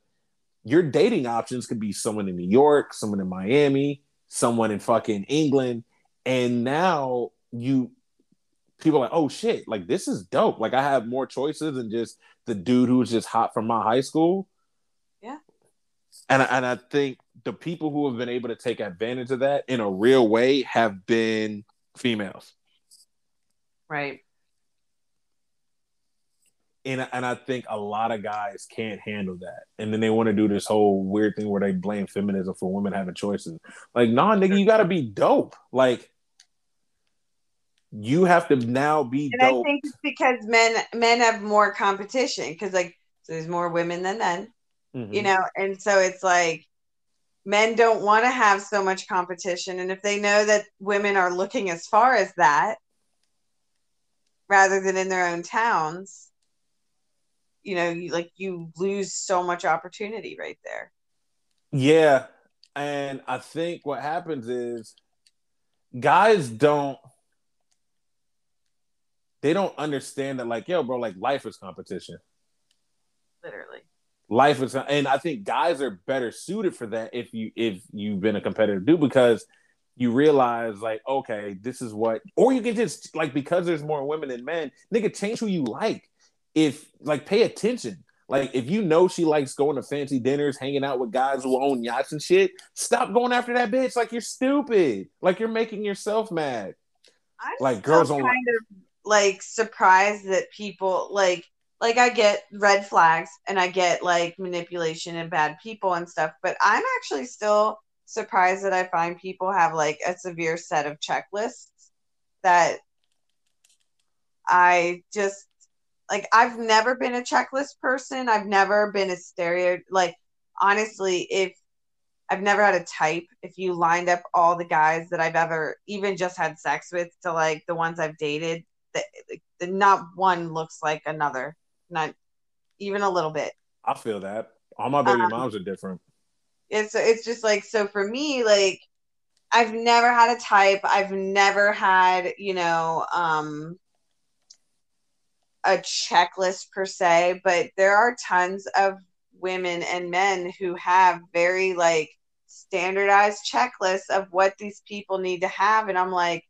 your dating options could be someone in new york someone in miami someone in fucking england and now you people are like oh shit like this is dope like i have more choices than just the dude who was just hot from my high school. And I, and i think the people who have been able to take advantage of that in a real way have been females Right. and and I think a lot of guys can't handle that, and then they want to do this whole weird thing where they blame feminism for women having choices. Like, nah, nigga, you got to be dope. Like, you have to now be And I think it's because men men have more competition because like so there's more women than men, Mhm. you know, and so it's like men don't want to have so much competition, and if they know that women are looking as far as that, rather than in their own towns, you know, you like you lose so much opportunity right there. Yeah, and I think what happens is guys don't they don't understand that like yo bro like life is competition Literally. Life is and i think guys are better suited for that if you if you've been a competitive dude because you realize like okay this is what or you can just like because there's more women than men nigga change who you like. If like pay attention. Like if you know she likes going to fancy dinners hanging out with guys who own yachts and shit stop going after that bitch. Like you're stupid. Like you're making yourself mad. I'm Like, girls don't kind of like surprised that people like like I get red flags and I get like manipulation and bad people and stuff, but I'm actually still surprised that I find people have like a severe set of checklists that I just like I've never been a checklist person. I've never been a stereo like honestly, if I've never had a type, if you lined up all the guys that I've ever even just had sex with to like the ones I've dated, that not one looks like another. Not even a little bit. I feel that. All my baby um, moms are different. It's it's just like so for me, like I've never had a type. I've never had, you know, um a checklist per se, but there are tons of women and men who have very like standardized checklists of what these people need to have and I'm like,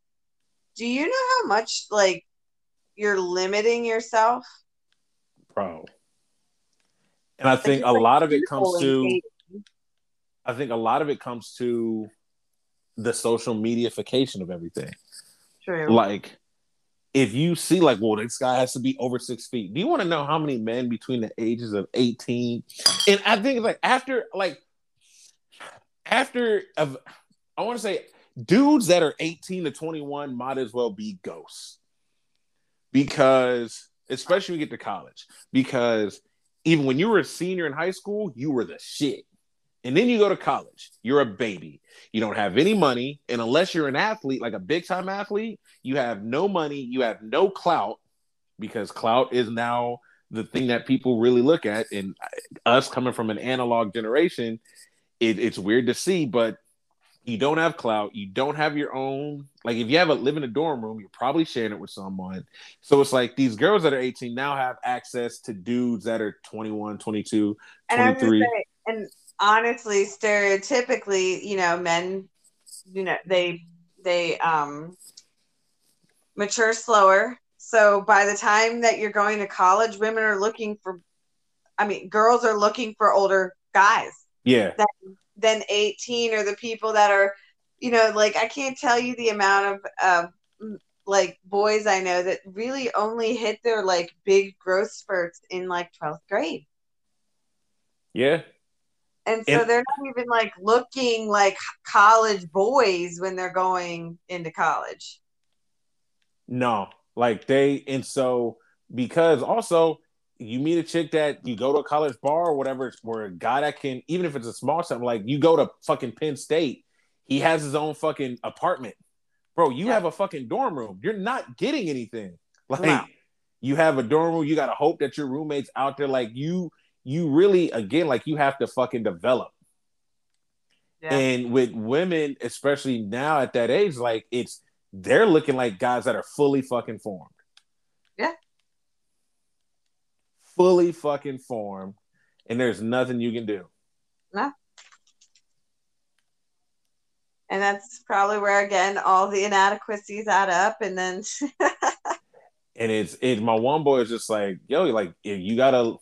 do you know how much like you're limiting yourself? Bro. And I think a lot of it comes to I think a lot of it comes to the social mediaification of everything. True. Like if you see like, well, this guy has to be over six feet. Do you want to know how many men between the ages of 18? And I think like after like after of I want to say dudes that are 18 to 21 might as well be ghosts. Because especially when you get to college, because even when you were a senior in high school, you were the shit. And then you go to college, you're a baby. You don't have any money. And unless you're an athlete, like a big time athlete, you have no money, you have no clout because clout is now the thing that people really look at. And uh, us coming from an analog generation, it, it's weird to see, but you don't have clout, you don't have your own. Like if you have a live in a dorm room, you're probably sharing it with someone. So it's like these girls that are 18 now have access to dudes that are 21, 22, 23. And, and honestly, stereotypically, you know, men, you know, they they um mature slower. So by the time that you're going to college, women are looking for I mean, girls are looking for older guys. Yeah. Than, than 18 or the people that are, you know, like I can't tell you the amount of uh, like boys I know that really only hit their like big growth spurts in like 12th grade. Yeah. And so and, they're not even like looking like college boys when they're going into college. No, like they, and so because also you meet a chick that you go to a college bar or whatever, where a guy that can, even if it's a small something, like you go to fucking Penn State, he has his own fucking apartment. Bro, you yeah. have a fucking dorm room. You're not getting anything. Like you have a dorm room, you gotta hope that your roommates out there, like you you really again like you have to fucking develop. Yeah. And with women, especially now at that age, like it's they're looking like guys that are fully fucking formed. Yeah. Fully fucking formed, and there's nothing you can do. No. And that's probably where again all the inadequacies add up, and then. and it's it. My one boy is just like, yo, like if you gotta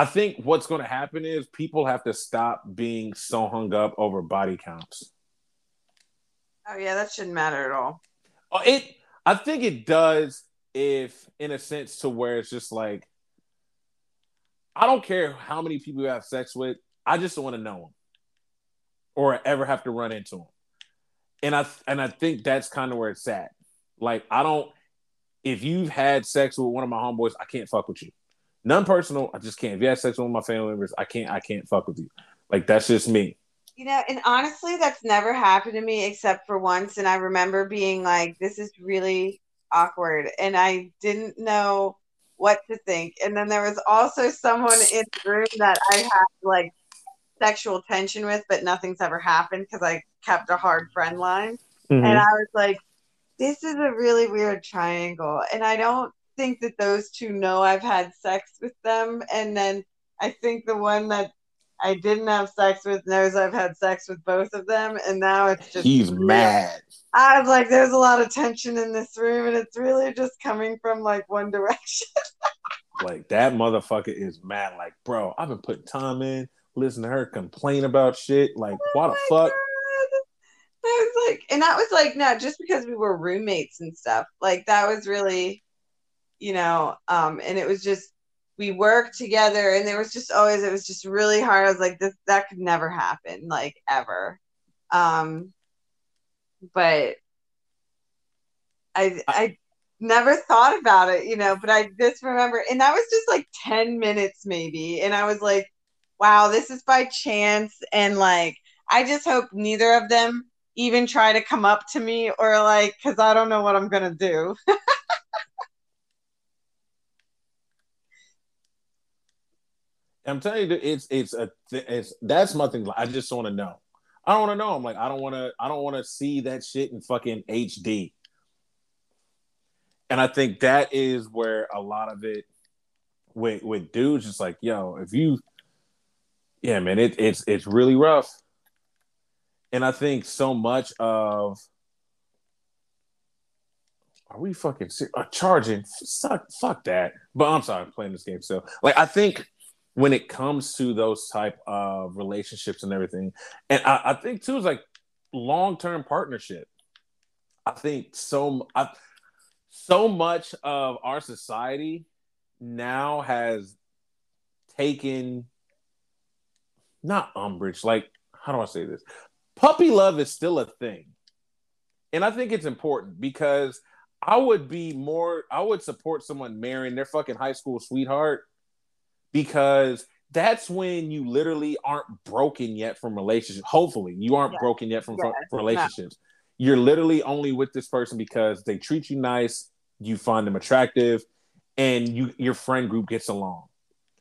I think what's going to happen is people have to stop being so hung up over body counts. Oh yeah, that shouldn't matter at all. Oh, it. I think it does, if in a sense to where it's just like, I don't care how many people you have sex with. I just don't want to know them, or ever have to run into them. And I and I think that's kind of where it's at. Like I don't. If you've had sex with one of my homeboys, I can't fuck with you. None personal. I just can't. If you have sex with one of my family members, I can't. I can't fuck with you. Like that's just me. You know, and honestly, that's never happened to me except for once. And I remember being like, "This is really awkward," and I didn't know what to think. And then there was also someone in the room that I had like sexual tension with, but nothing's ever happened because I kept a hard friend line. Mm-hmm. And I was like, this is a really weird triangle. And I don't think that those two know I've had sex with them, and then I think the one that I didn't have sex with knows I've had sex with both of them, and now it's just he's mad. I was like, there's a lot of tension in this room, and it's really just coming from like one direction. like that motherfucker is mad. Like, bro, I've been putting time in, listen to her complain about shit. Like, oh what the fuck? I was like, and that was like, no, just because we were roommates and stuff. Like, that was really you know, um, and it was just we worked together and there was just always it was just really hard. I was like, this that could never happen, like ever. Um but I I never thought about it, you know, but I just remember, and that was just like 10 minutes maybe. And I was like, wow, this is by chance. And like, I just hope neither of them even try to come up to me or like, because I don't know what I'm going to do. I'm telling you, it's it's a it's that's my thing. I just want to know. I don't want to know. I'm like, I don't want to. I don't want to see that shit in fucking HD. And I think that is where a lot of it with with dudes just like, yo, if you yeah, man, it, it's it's really rough. And I think so much of are we fucking uh, charging? Fuck, fuck that. But I'm sorry, I'm playing this game still. Like I think when it comes to those type of relationships and everything, and I, I think too is like long term partnership. I think so. I, so much of our society now has taken not umbrage like how do i say this puppy love is still a thing and i think it's important because i would be more i would support someone marrying their fucking high school sweetheart because that's when you literally aren't broken yet from relationships hopefully you aren't yeah. broken yet from, yeah, relationships you're literally only with this person because they treat you nice, you find them attractive, and you your friend group gets along.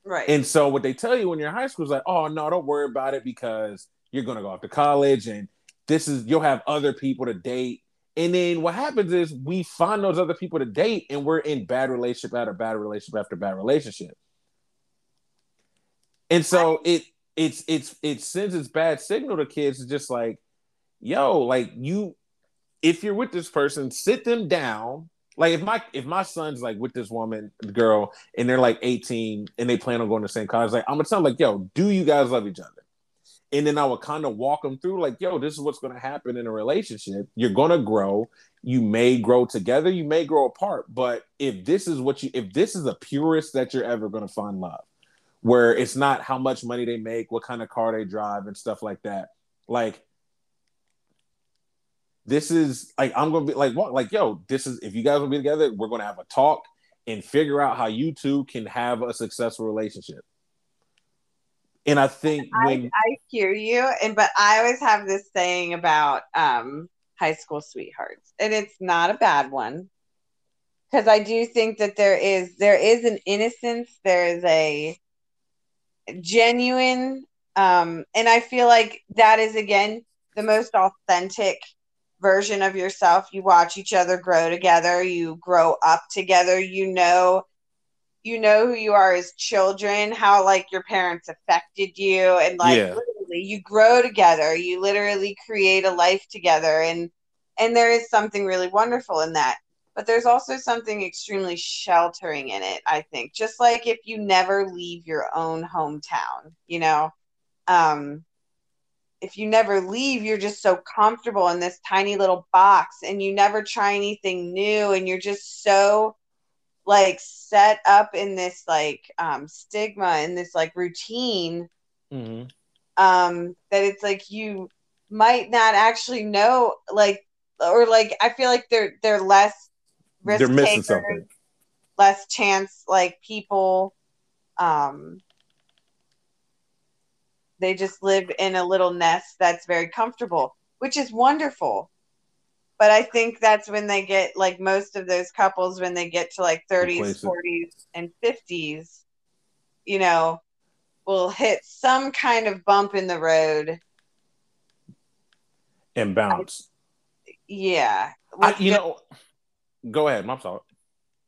Right. And so what they tell you when you're in high school is like, oh no, don't worry about it because you're gonna go off to college and this is you'll have other people to date. And then what happens is we find those other people to date and we're in bad relationship after bad relationship after bad relationship. And so it it's it's it sends its bad signal to kids. Just like, yo, like you if you're with this person, sit them down. Like if my if my son's like with this woman, girl, and they're like 18 and they plan on going to the same college, like I'm gonna tell them like, yo, do you guys love each other? And then I would kind of walk them through, like, yo, this is what's gonna happen in a relationship. You're gonna grow. You may grow together, you may grow apart. But if this is what you if this is the purest that you're ever gonna find love, where it's not how much money they make, what kind of car they drive, and stuff like that. Like this is like I'm gonna be like what like yo, this is if you guys will be together, we're gonna have a talk and figure out how you two can have a successful relationship. And I think when I, I hear you, and but I always have this saying about um, high school sweethearts, and it's not a bad one because I do think that there is there is an innocence, there is a genuine, um, and I feel like that is again the most authentic version of yourself. You watch each other grow together, you grow up together, you know you know who you are as children, how like your parents affected you and like yeah. literally you grow together, you literally create a life together and and there is something really wonderful in that. But there's also something extremely sheltering in it, I think. Just like if you never leave your own hometown, you know. Um if you never leave, you're just so comfortable in this tiny little box and you never try anything new and you're just so like set up in this like um, stigma in this like routine mm-hmm. um, that it's like you might not actually know like or like I feel like they're they're less risk they're missing takers, something. less chance like people um they just live in a little nest that's very comfortable, which is wonderful. But I think that's when they get like most of those couples when they get to like 30s, 40s, and 50s, you know, will hit some kind of bump in the road and bounce. I, yeah. I, you know, go ahead. I'm sorry.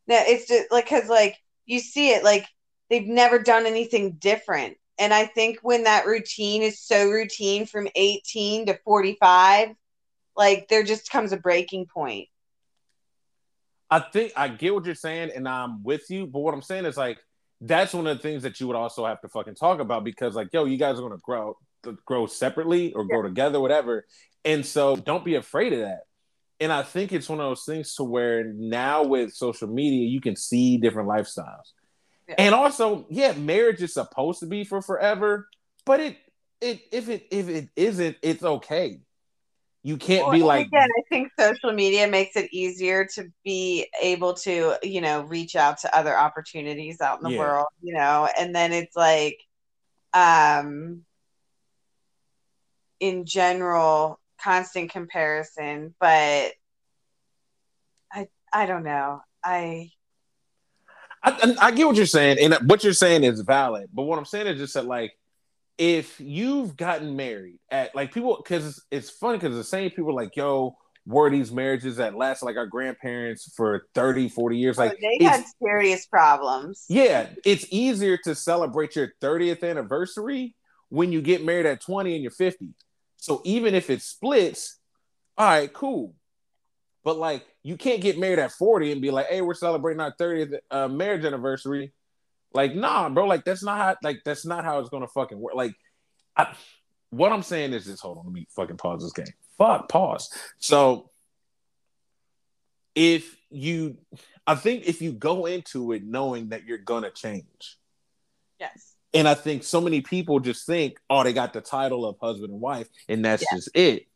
No, it's just like, cause like you see it, like they've never done anything different and I think when that routine is so routine from 18 to 45, like there just comes a breaking point. I think I get what you're saying, and I'm with you. But what I'm saying is like that's one of the things that you would also have to fucking talk about because like, yo, you guys are gonna grow grow separately or grow yeah. together, whatever. And so don't be afraid of that. And I think it's one of those things to where now with social media, you can see different lifestyles. And also, yeah, marriage is supposed to be for forever, but it it if it if it isn't, it's okay. You can't Well, be like again, I think social media makes it easier to be able to, you know, reach out to other opportunities out in the Yeah. world, you know, and then it's like, um, in general, constant comparison, but I, I don't know. I, I, I get what you're saying, and what you're saying is valid. But what I'm saying is just that, like, if you've gotten married at like people, because it's, it's funny because the same people like, yo, were these marriages that last like our grandparents for 30, 40 years? Oh, like, they had serious problems. yeah, it's easier to celebrate your 30th anniversary when you get married at 20 and you're 50. So even if it splits, all right, cool. But like, you can't get married at 40 and be like, hey, we're celebrating our 30th uh, marriage anniversary. Like, nah, bro, like that's not how like that's not how it's gonna fucking work. Like, I, what I'm saying is this. Hold on, let me fucking pause this game. Fuck, pause. So if you I think if you go into it knowing that you're gonna change, Yes. And I think so many people just think, oh, they got the title of husband and wife, and that's Yeah. just it.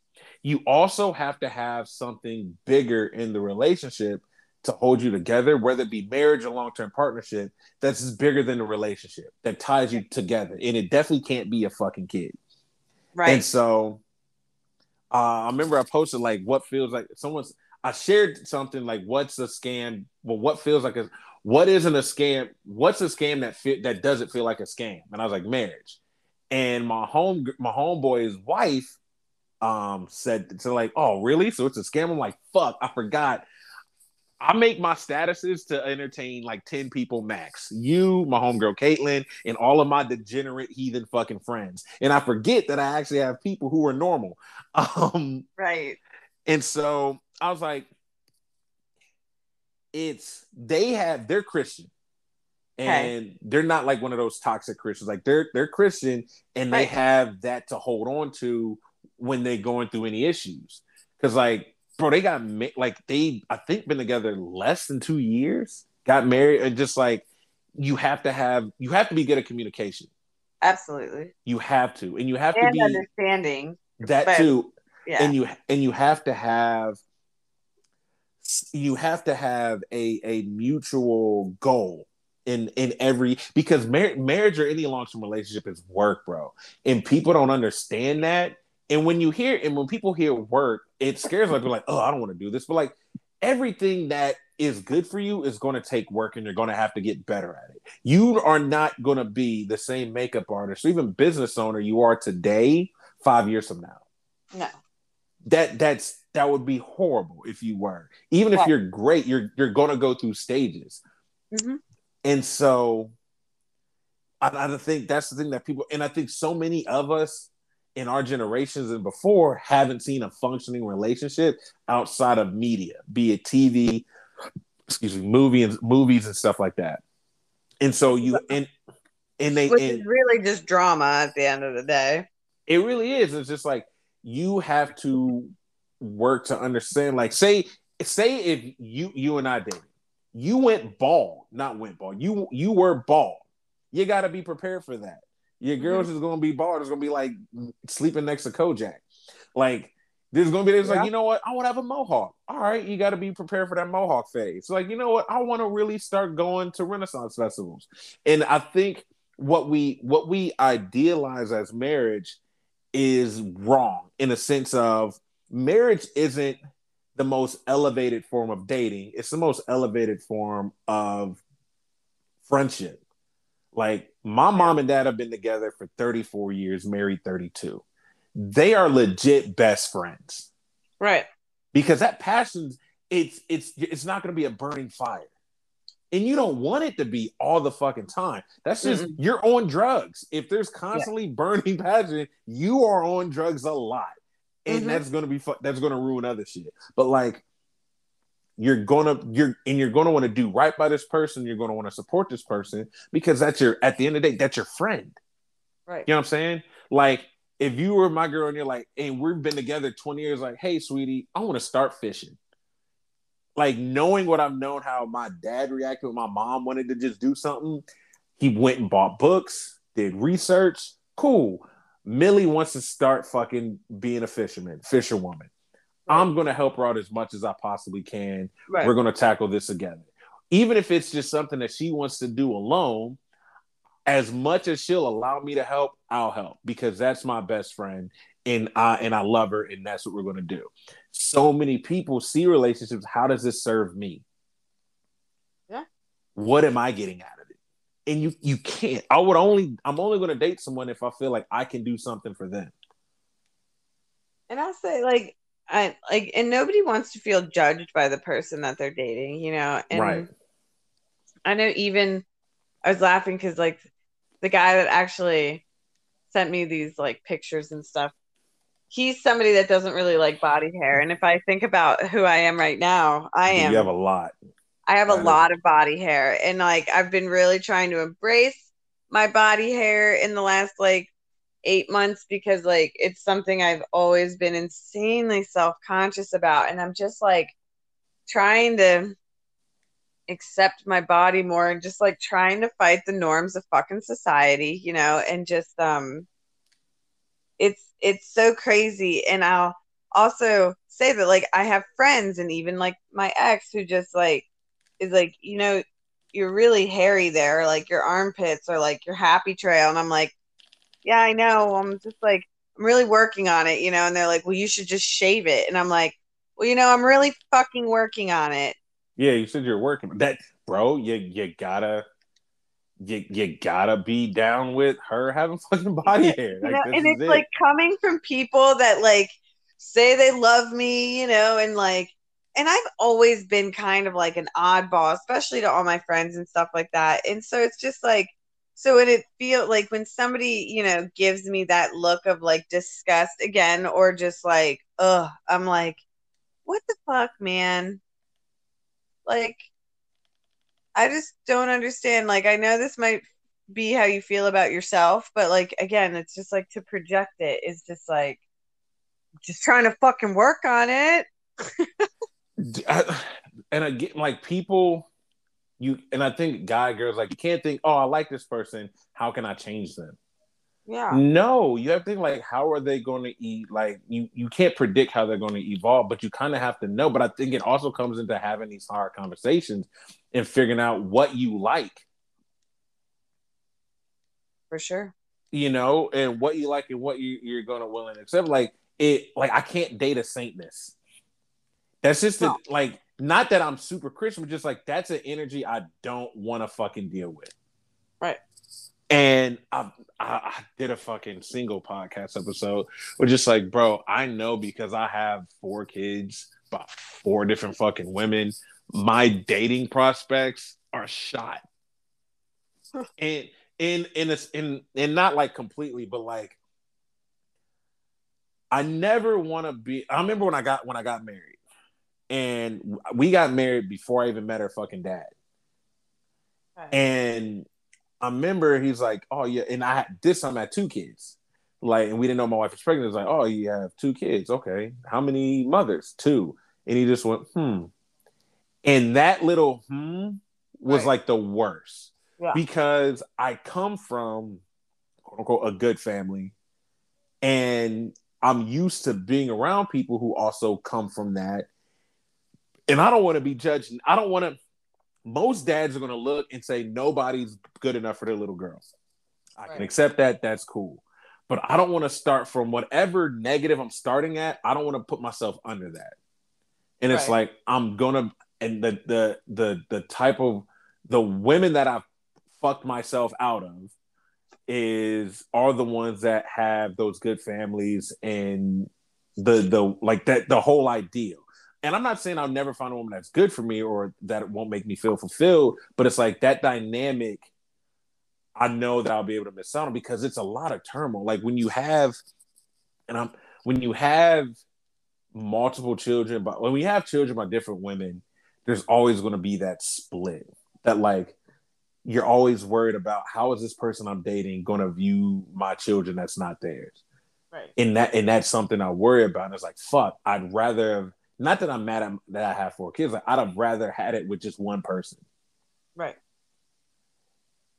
You also have to have something bigger in the relationship to hold you together, whether it be marriage or long term partnership, that's just bigger than the relationship that ties you together. And it definitely can't be a fucking kid. Right. And so uh, I remember I posted like what feels like someone's I shared something like what's a scam? Well, what feels like a what isn't a scam? What's a scam that fit that doesn't feel like a scam? And I was like marriage. And my home my homeboy's wife um said to like, oh really? So it's a scam. I'm like, fuck, I forgot. I make my statuses to entertain like 10 people max. You, my homegirl Caitlin, and all of my degenerate heathen fucking friends. And I forget that I actually have people who are normal. Um, right. and so I was like, it's they have they're Christian. Okay. And they're not like one of those toxic Christians. Like they're they're Christian and they Right. have that to hold on to when they're going through any issues. Cause like, bro, they got ma- like they I think been together less than two years, got married, and just like you have to have you have to be good at communication. Absolutely. You have to, and you have to be understanding. that but- too Yeah. and you and you have to have you have to have a a mutual goal in in every because mar- marriage or any long-term relationship is work bro. And people don't understand that. And when you hear and when people hear work it scares them like oh i don't want to do this. But like everything that is good for you is going to take work and you're going to have to get better at it. You are not going to be the same makeup artist or even business owner you are today five years from now. No. that that's that would be horrible if you were even if you're great you're you're going to go through stages Mhm. and so I, I think that's the thing that people and i think so many of us in our generations and before haven't seen a functioning relationship outside of media be it tv excuse me movie and movies and stuff like that and so you and and they Which and, is really just drama at the end of the day. it really is. It's just like you have to work to understand. Like, say, say if you you and I dated, you went bald, not went bald. You you were bald. You got to be prepared for that. Your girl's mm-hmm. is gonna be bald. It's gonna be like sleeping next to Kojak. Like there's gonna be there's Yeah. like you know what I want to have a mohawk. All right, you got to be prepared for that mohawk phase. So like you know what I want to really start going to Renaissance festivals, and I think what we what we idealize as marriage is wrong in a sense of marriage isn't the most elevated form of dating. It's the most elevated form of friendship. Like my mom and dad have been together for 34 years married 32 they are legit best friends. Right. because that passion it's it's it's not going to be a burning fire. And you don't want it to be all the fucking time. That's just you're on drugs. If there's constantly burning passion you are on drugs a lot and Mhm. that's going to be fu- that's going to ruin other shit but like you're gonna you're and you're gonna want to do right by this person you're gonna want to support this person because that's your at the end of the day that's your friend Right. you know what I'm saying? Like, if you were my girl and you're like, and we've been together 20 years, like, hey, sweetie, I want to start fishing. Like, knowing what I've known, how my dad reacted when my mom wanted to just do something, he went and bought books, did research. Cool. Millie wants to start fucking being a fisherman, fisherwoman. Right. I'm going to help her out as much as I possibly can. Right. We're going to tackle this together. Even if it's just something that she wants to do alone, as much as she'll allow me to help, I'll help because that's my best friend and I and I love her and that's what we're going to do. So many people see relationships how does this serve me? Yeah. What am I getting out it? And you you can't. I would only I'm only going to date someone if I feel like I can do something for them. And I'll say like I like and nobody wants to feel judged by the person that they're dating, you know. And right. I know even I was laughing because like the guy that actually sent me these like pictures and stuff, he's somebody that doesn't really like body hair. And if I think about who I am right now, I am you have a lot. I have a lot of body hair. And like I've been really trying to embrace my body hair in the last like eight months because like it's something I've always been insanely self conscious about. And I'm just like trying to accept my body more and just like trying to fight the norms of fucking society, you know, and just um it's it's so crazy and I'll also say that like I have friends and even like my ex who just like is like, you know, you're really hairy there, like your armpits are like your happy trail and I'm like yeah, I know. I'm just like, I'm really working on it, you know. And they're like, well, you should just shave it. And I'm like, well, you know, I'm really fucking working on it. Yeah, you said you're working. That, bro, you you gotta. You, you gotta be down with her having fucking body hair. Like, you know, and it's it. like coming from people that like say they love me, you know, and like and I've always been kind of like an oddball, especially to all my friends and stuff like that. And so it's just like so when it feel like when somebody you know gives me that look of like disgust again or just like ugh i'm like what the fuck man? Like i just don't understand. Like i know this might be how you feel about yourself but like again it's just like to project it is just like just trying to fucking work on it and again like people you and I think guy girls like you can't think, oh, I like this person. How can I change them? Yeah. No, you have to think like how are they going to eat? Like you you can't predict how they're going to evolve, but you kind of have to know. But I think it also comes into having these hard conversations and figuring out what you like. For sure. You know, and what you like and what you, you're going to willing accept. Like it, like I can't date a Satanist. That's just no. the, like not that I'm super Christian, but just like that's an energy I don't want to fucking deal with. Right. And I, I, I did a fucking single podcast episode where just like, bro, I know because I have four kids, about four different fucking women, my dating prospects are shot. and in in a, in and not like completely, but like I never want to be. I remember when I got when I got married and we got married before I even met her fucking dad. Right. And I remember he's like, "Oh yeah," and I this time I had two kids, like, and we didn't know my wife was pregnant. It's like, "Oh, you have two kids, okay? How many mothers? Two. And he just went, "Hmm," and that little "hmm" was right. like the worst yeah. because I come from quote unquote a good family, and I'm used to being around people who also come from that and I don't want to be judged. I don't want to. Most dads are going to look and say nobody's good enough for their little girls. I right. can accept that. That's cool. But I don't want to start from whatever negative I'm starting at. I don't want to put myself under that. And it's right. like I'm gonna and the the the the type of the women that I've fucked myself out of is are the ones that have those good families and the the like that the whole ideal and I'm not saying I'll never find a woman that's good for me or that it won't make me feel fulfilled, but it's like that dynamic. I know that I'll be able to miss out on because it's a lot of turmoil. Like when you have, and I'm when you have multiple children, but when we have children by different women, there's always going to be that split. That like you're always worried about how is this person I'm dating going to view my children that's not theirs. Right. And that and that's something I worry about. And it's like fuck, I'd rather not that I'm mad at that I have four kids. Like I'd have rather had it with just one person. Right.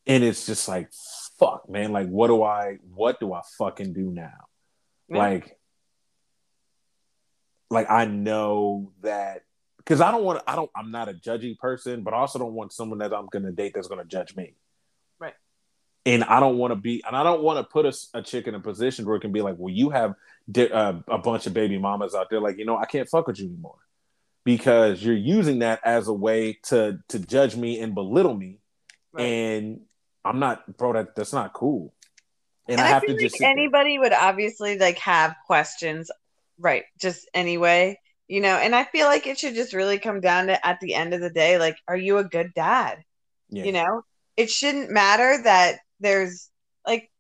And it's just like, fuck, man. Like, what do I what do I fucking do now? Like like I know that because I don't want I don't I'm not a judgy person, but I also don't want someone that I'm gonna date that's gonna judge me. And I don't want to be, and I don't want to put a, a chick in a position where it can be like, well, you have di- uh, a bunch of baby mamas out there, like you know, I can't fuck with you anymore because you're using that as a way to to judge me and belittle me, right. and I'm not, bro. That that's not cool. And, and I, I, have to like just anybody there. would obviously like have questions, right? Just anyway, you know. And I feel like it should just really come down to at the end of the day, like, are you a good dad? Yeah. You know, it shouldn't matter that there's like,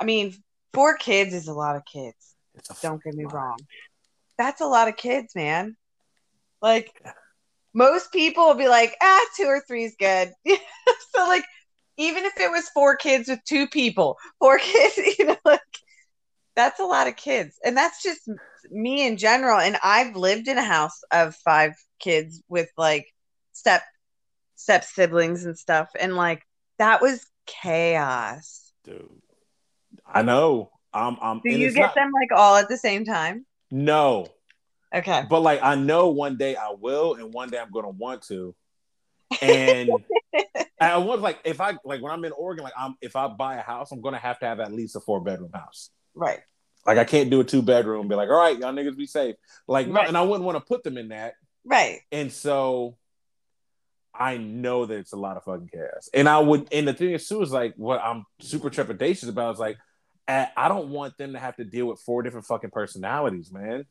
I mean, four kids is a lot of kids. Don't get me lot. wrong. That's a lot of kids, man. Like most people will be like, ah, two or three is good. so like even if it was four kids with two people, four kids, you know, like that's a lot of kids. And that's just me in general. And I've lived in a house of five kids with like step step siblings and stuff. And like that was chaos. Dude. I know. Um, um, Do you get not... them like all at the same time? No. Okay. But like I know one day I will, and one day I'm gonna want to. And I was like, if I like when I'm in Oregon, like I'm if I buy a house, I'm gonna have to have at least a four bedroom house. Right. Like I can't do a two bedroom. Be like, all right, y'all niggas be safe. Like, right. and I wouldn't want to put them in that. Right. And so I know that it's a lot of fucking chaos. And I would, and the thing is too is like what I'm super trepidatious about is like, I don't want them to have to deal with four different fucking personalities, man.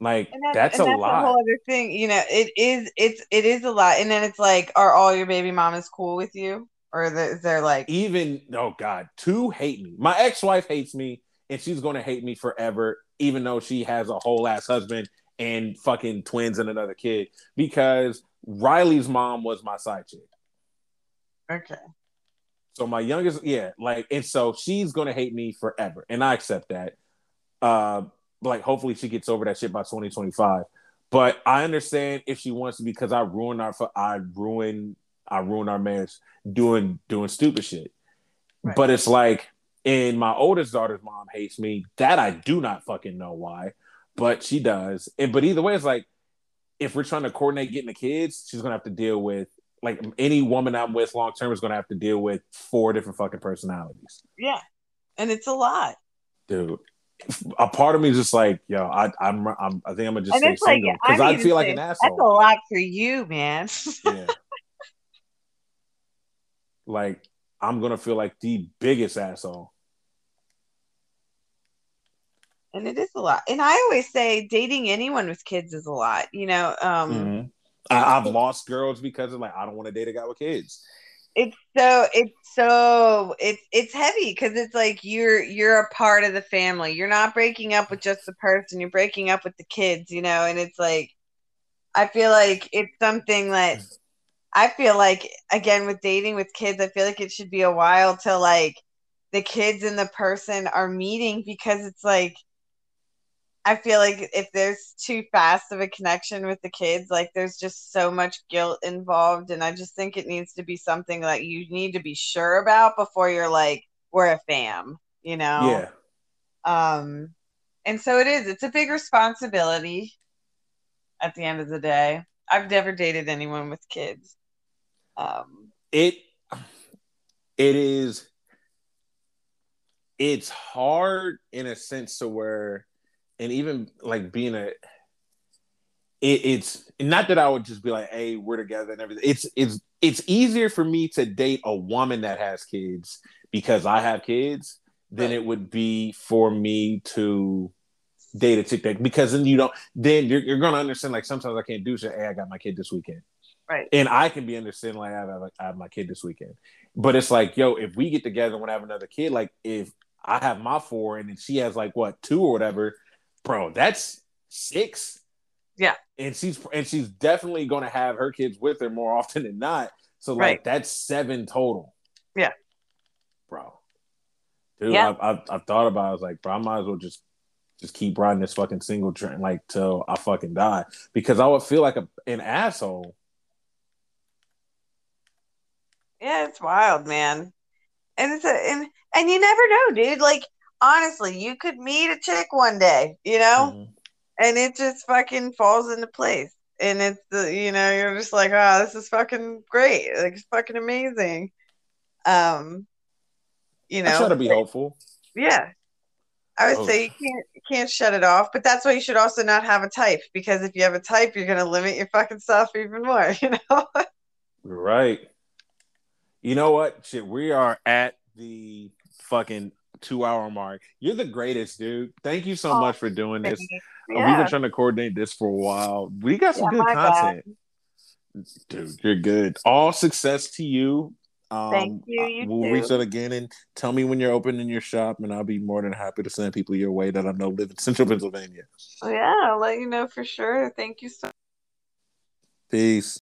Like that, that's, a that's lot. A whole other thing, you know. It is. It's it is a lot. And then it's like, are all your baby mamas cool with you, or is there like even? Oh God, two hate me. My ex wife hates me, and she's going to hate me forever, even though she has a whole ass husband and fucking twins and another kid. Because Riley's mom was my side chick. Okay. So my youngest, yeah, like, and so she's gonna hate me forever, and I accept that. Uh, like hopefully she gets over that shit by 2025. But I understand if she wants to because I ruined our I ruined I ruined our marriage doing doing stupid shit. Right. But it's like and my oldest daughter's mom hates me. That I do not fucking know why, but she does. And but either way, it's like if we're trying to coordinate getting the kids, she's gonna have to deal with like any woman I'm with long term is gonna have to deal with four different fucking personalities. Yeah, and it's a lot, dude a part of me is just like, yo, I, I'm, I'm I think I'm gonna just stay single because I feel like an asshole. That's a lot for you, man. yeah. Like I'm gonna feel like the biggest asshole. And it is a lot. And I always say dating anyone with kids is a lot. You know, um, mm-hmm. I, have lost girls because of like I don't want to date a guy with kids it's so it's so it's it's heavy because it's like you're you're a part of the family you're not breaking up with just the person you're breaking up with the kids you know and it's like i feel like it's something that i feel like again with dating with kids i feel like it should be a while till like the kids and the person are meeting because it's like I feel like if there's too fast of a connection with the kids, like there's just so much guilt involved. And I just think it needs to be something that you need to be sure about before you're like, we're a fam, you know? Yeah. Um, and so it is, it's a big responsibility at the end of the day. I've never dated anyone with kids. Um, it, it is, it's hard in a sense to where, and even like being a it, it's not that I would just be like, hey, we're together and everything. It's it's it's easier for me to date a woman that has kids because I have kids than it would be for me to date a chick that because then you don't then you're, you're gonna understand like sometimes I can't do shit. Hey, I got my kid this weekend. Right. And I can be understanding like I have, I have my kid this weekend. But it's like, yo, if we get together and have another kid, like if I have my four and then she has like what two or whatever, bro, that's six. Yeah. And she's and she's definitely gonna have her kids with her more often than not. So like right. that's seven total. Yeah. Bro. Dude, yeah. I've, I've, I've thought about it. I was like, bro, I might as well just just keep riding this fucking single train like till I fucking die. Because I would feel like a, an asshole. Yeah, it's wild, man. And it's a and and you never know, dude. Like honestly, you could meet a chick one day, you know? Mm-hmm. and it just fucking falls into place. And it's the you know you're just like oh this is fucking great like it's fucking amazing. Um, you know, I try to be hopeful. Yeah, I would Oh. say you can't you can't shut it off, but that's why you should also not have a type because if you have a type, you're gonna limit your fucking stuff even more. You know. Right. You know what? Shit, we are at the fucking two hour mark. You're the greatest, dude. Thank you so Oh, much for doing this. We've been trying to coordinate this for a while. We got some Yeah, good content. Dude, you're good. All success to you. Um, Thank you, you we'll too. reach out again and tell me when you're opening your shop, and I'll be more than happy to send people your way that I know live in Central Pennsylvania. Yeah, I'll let you know for sure. Thank you so Peace.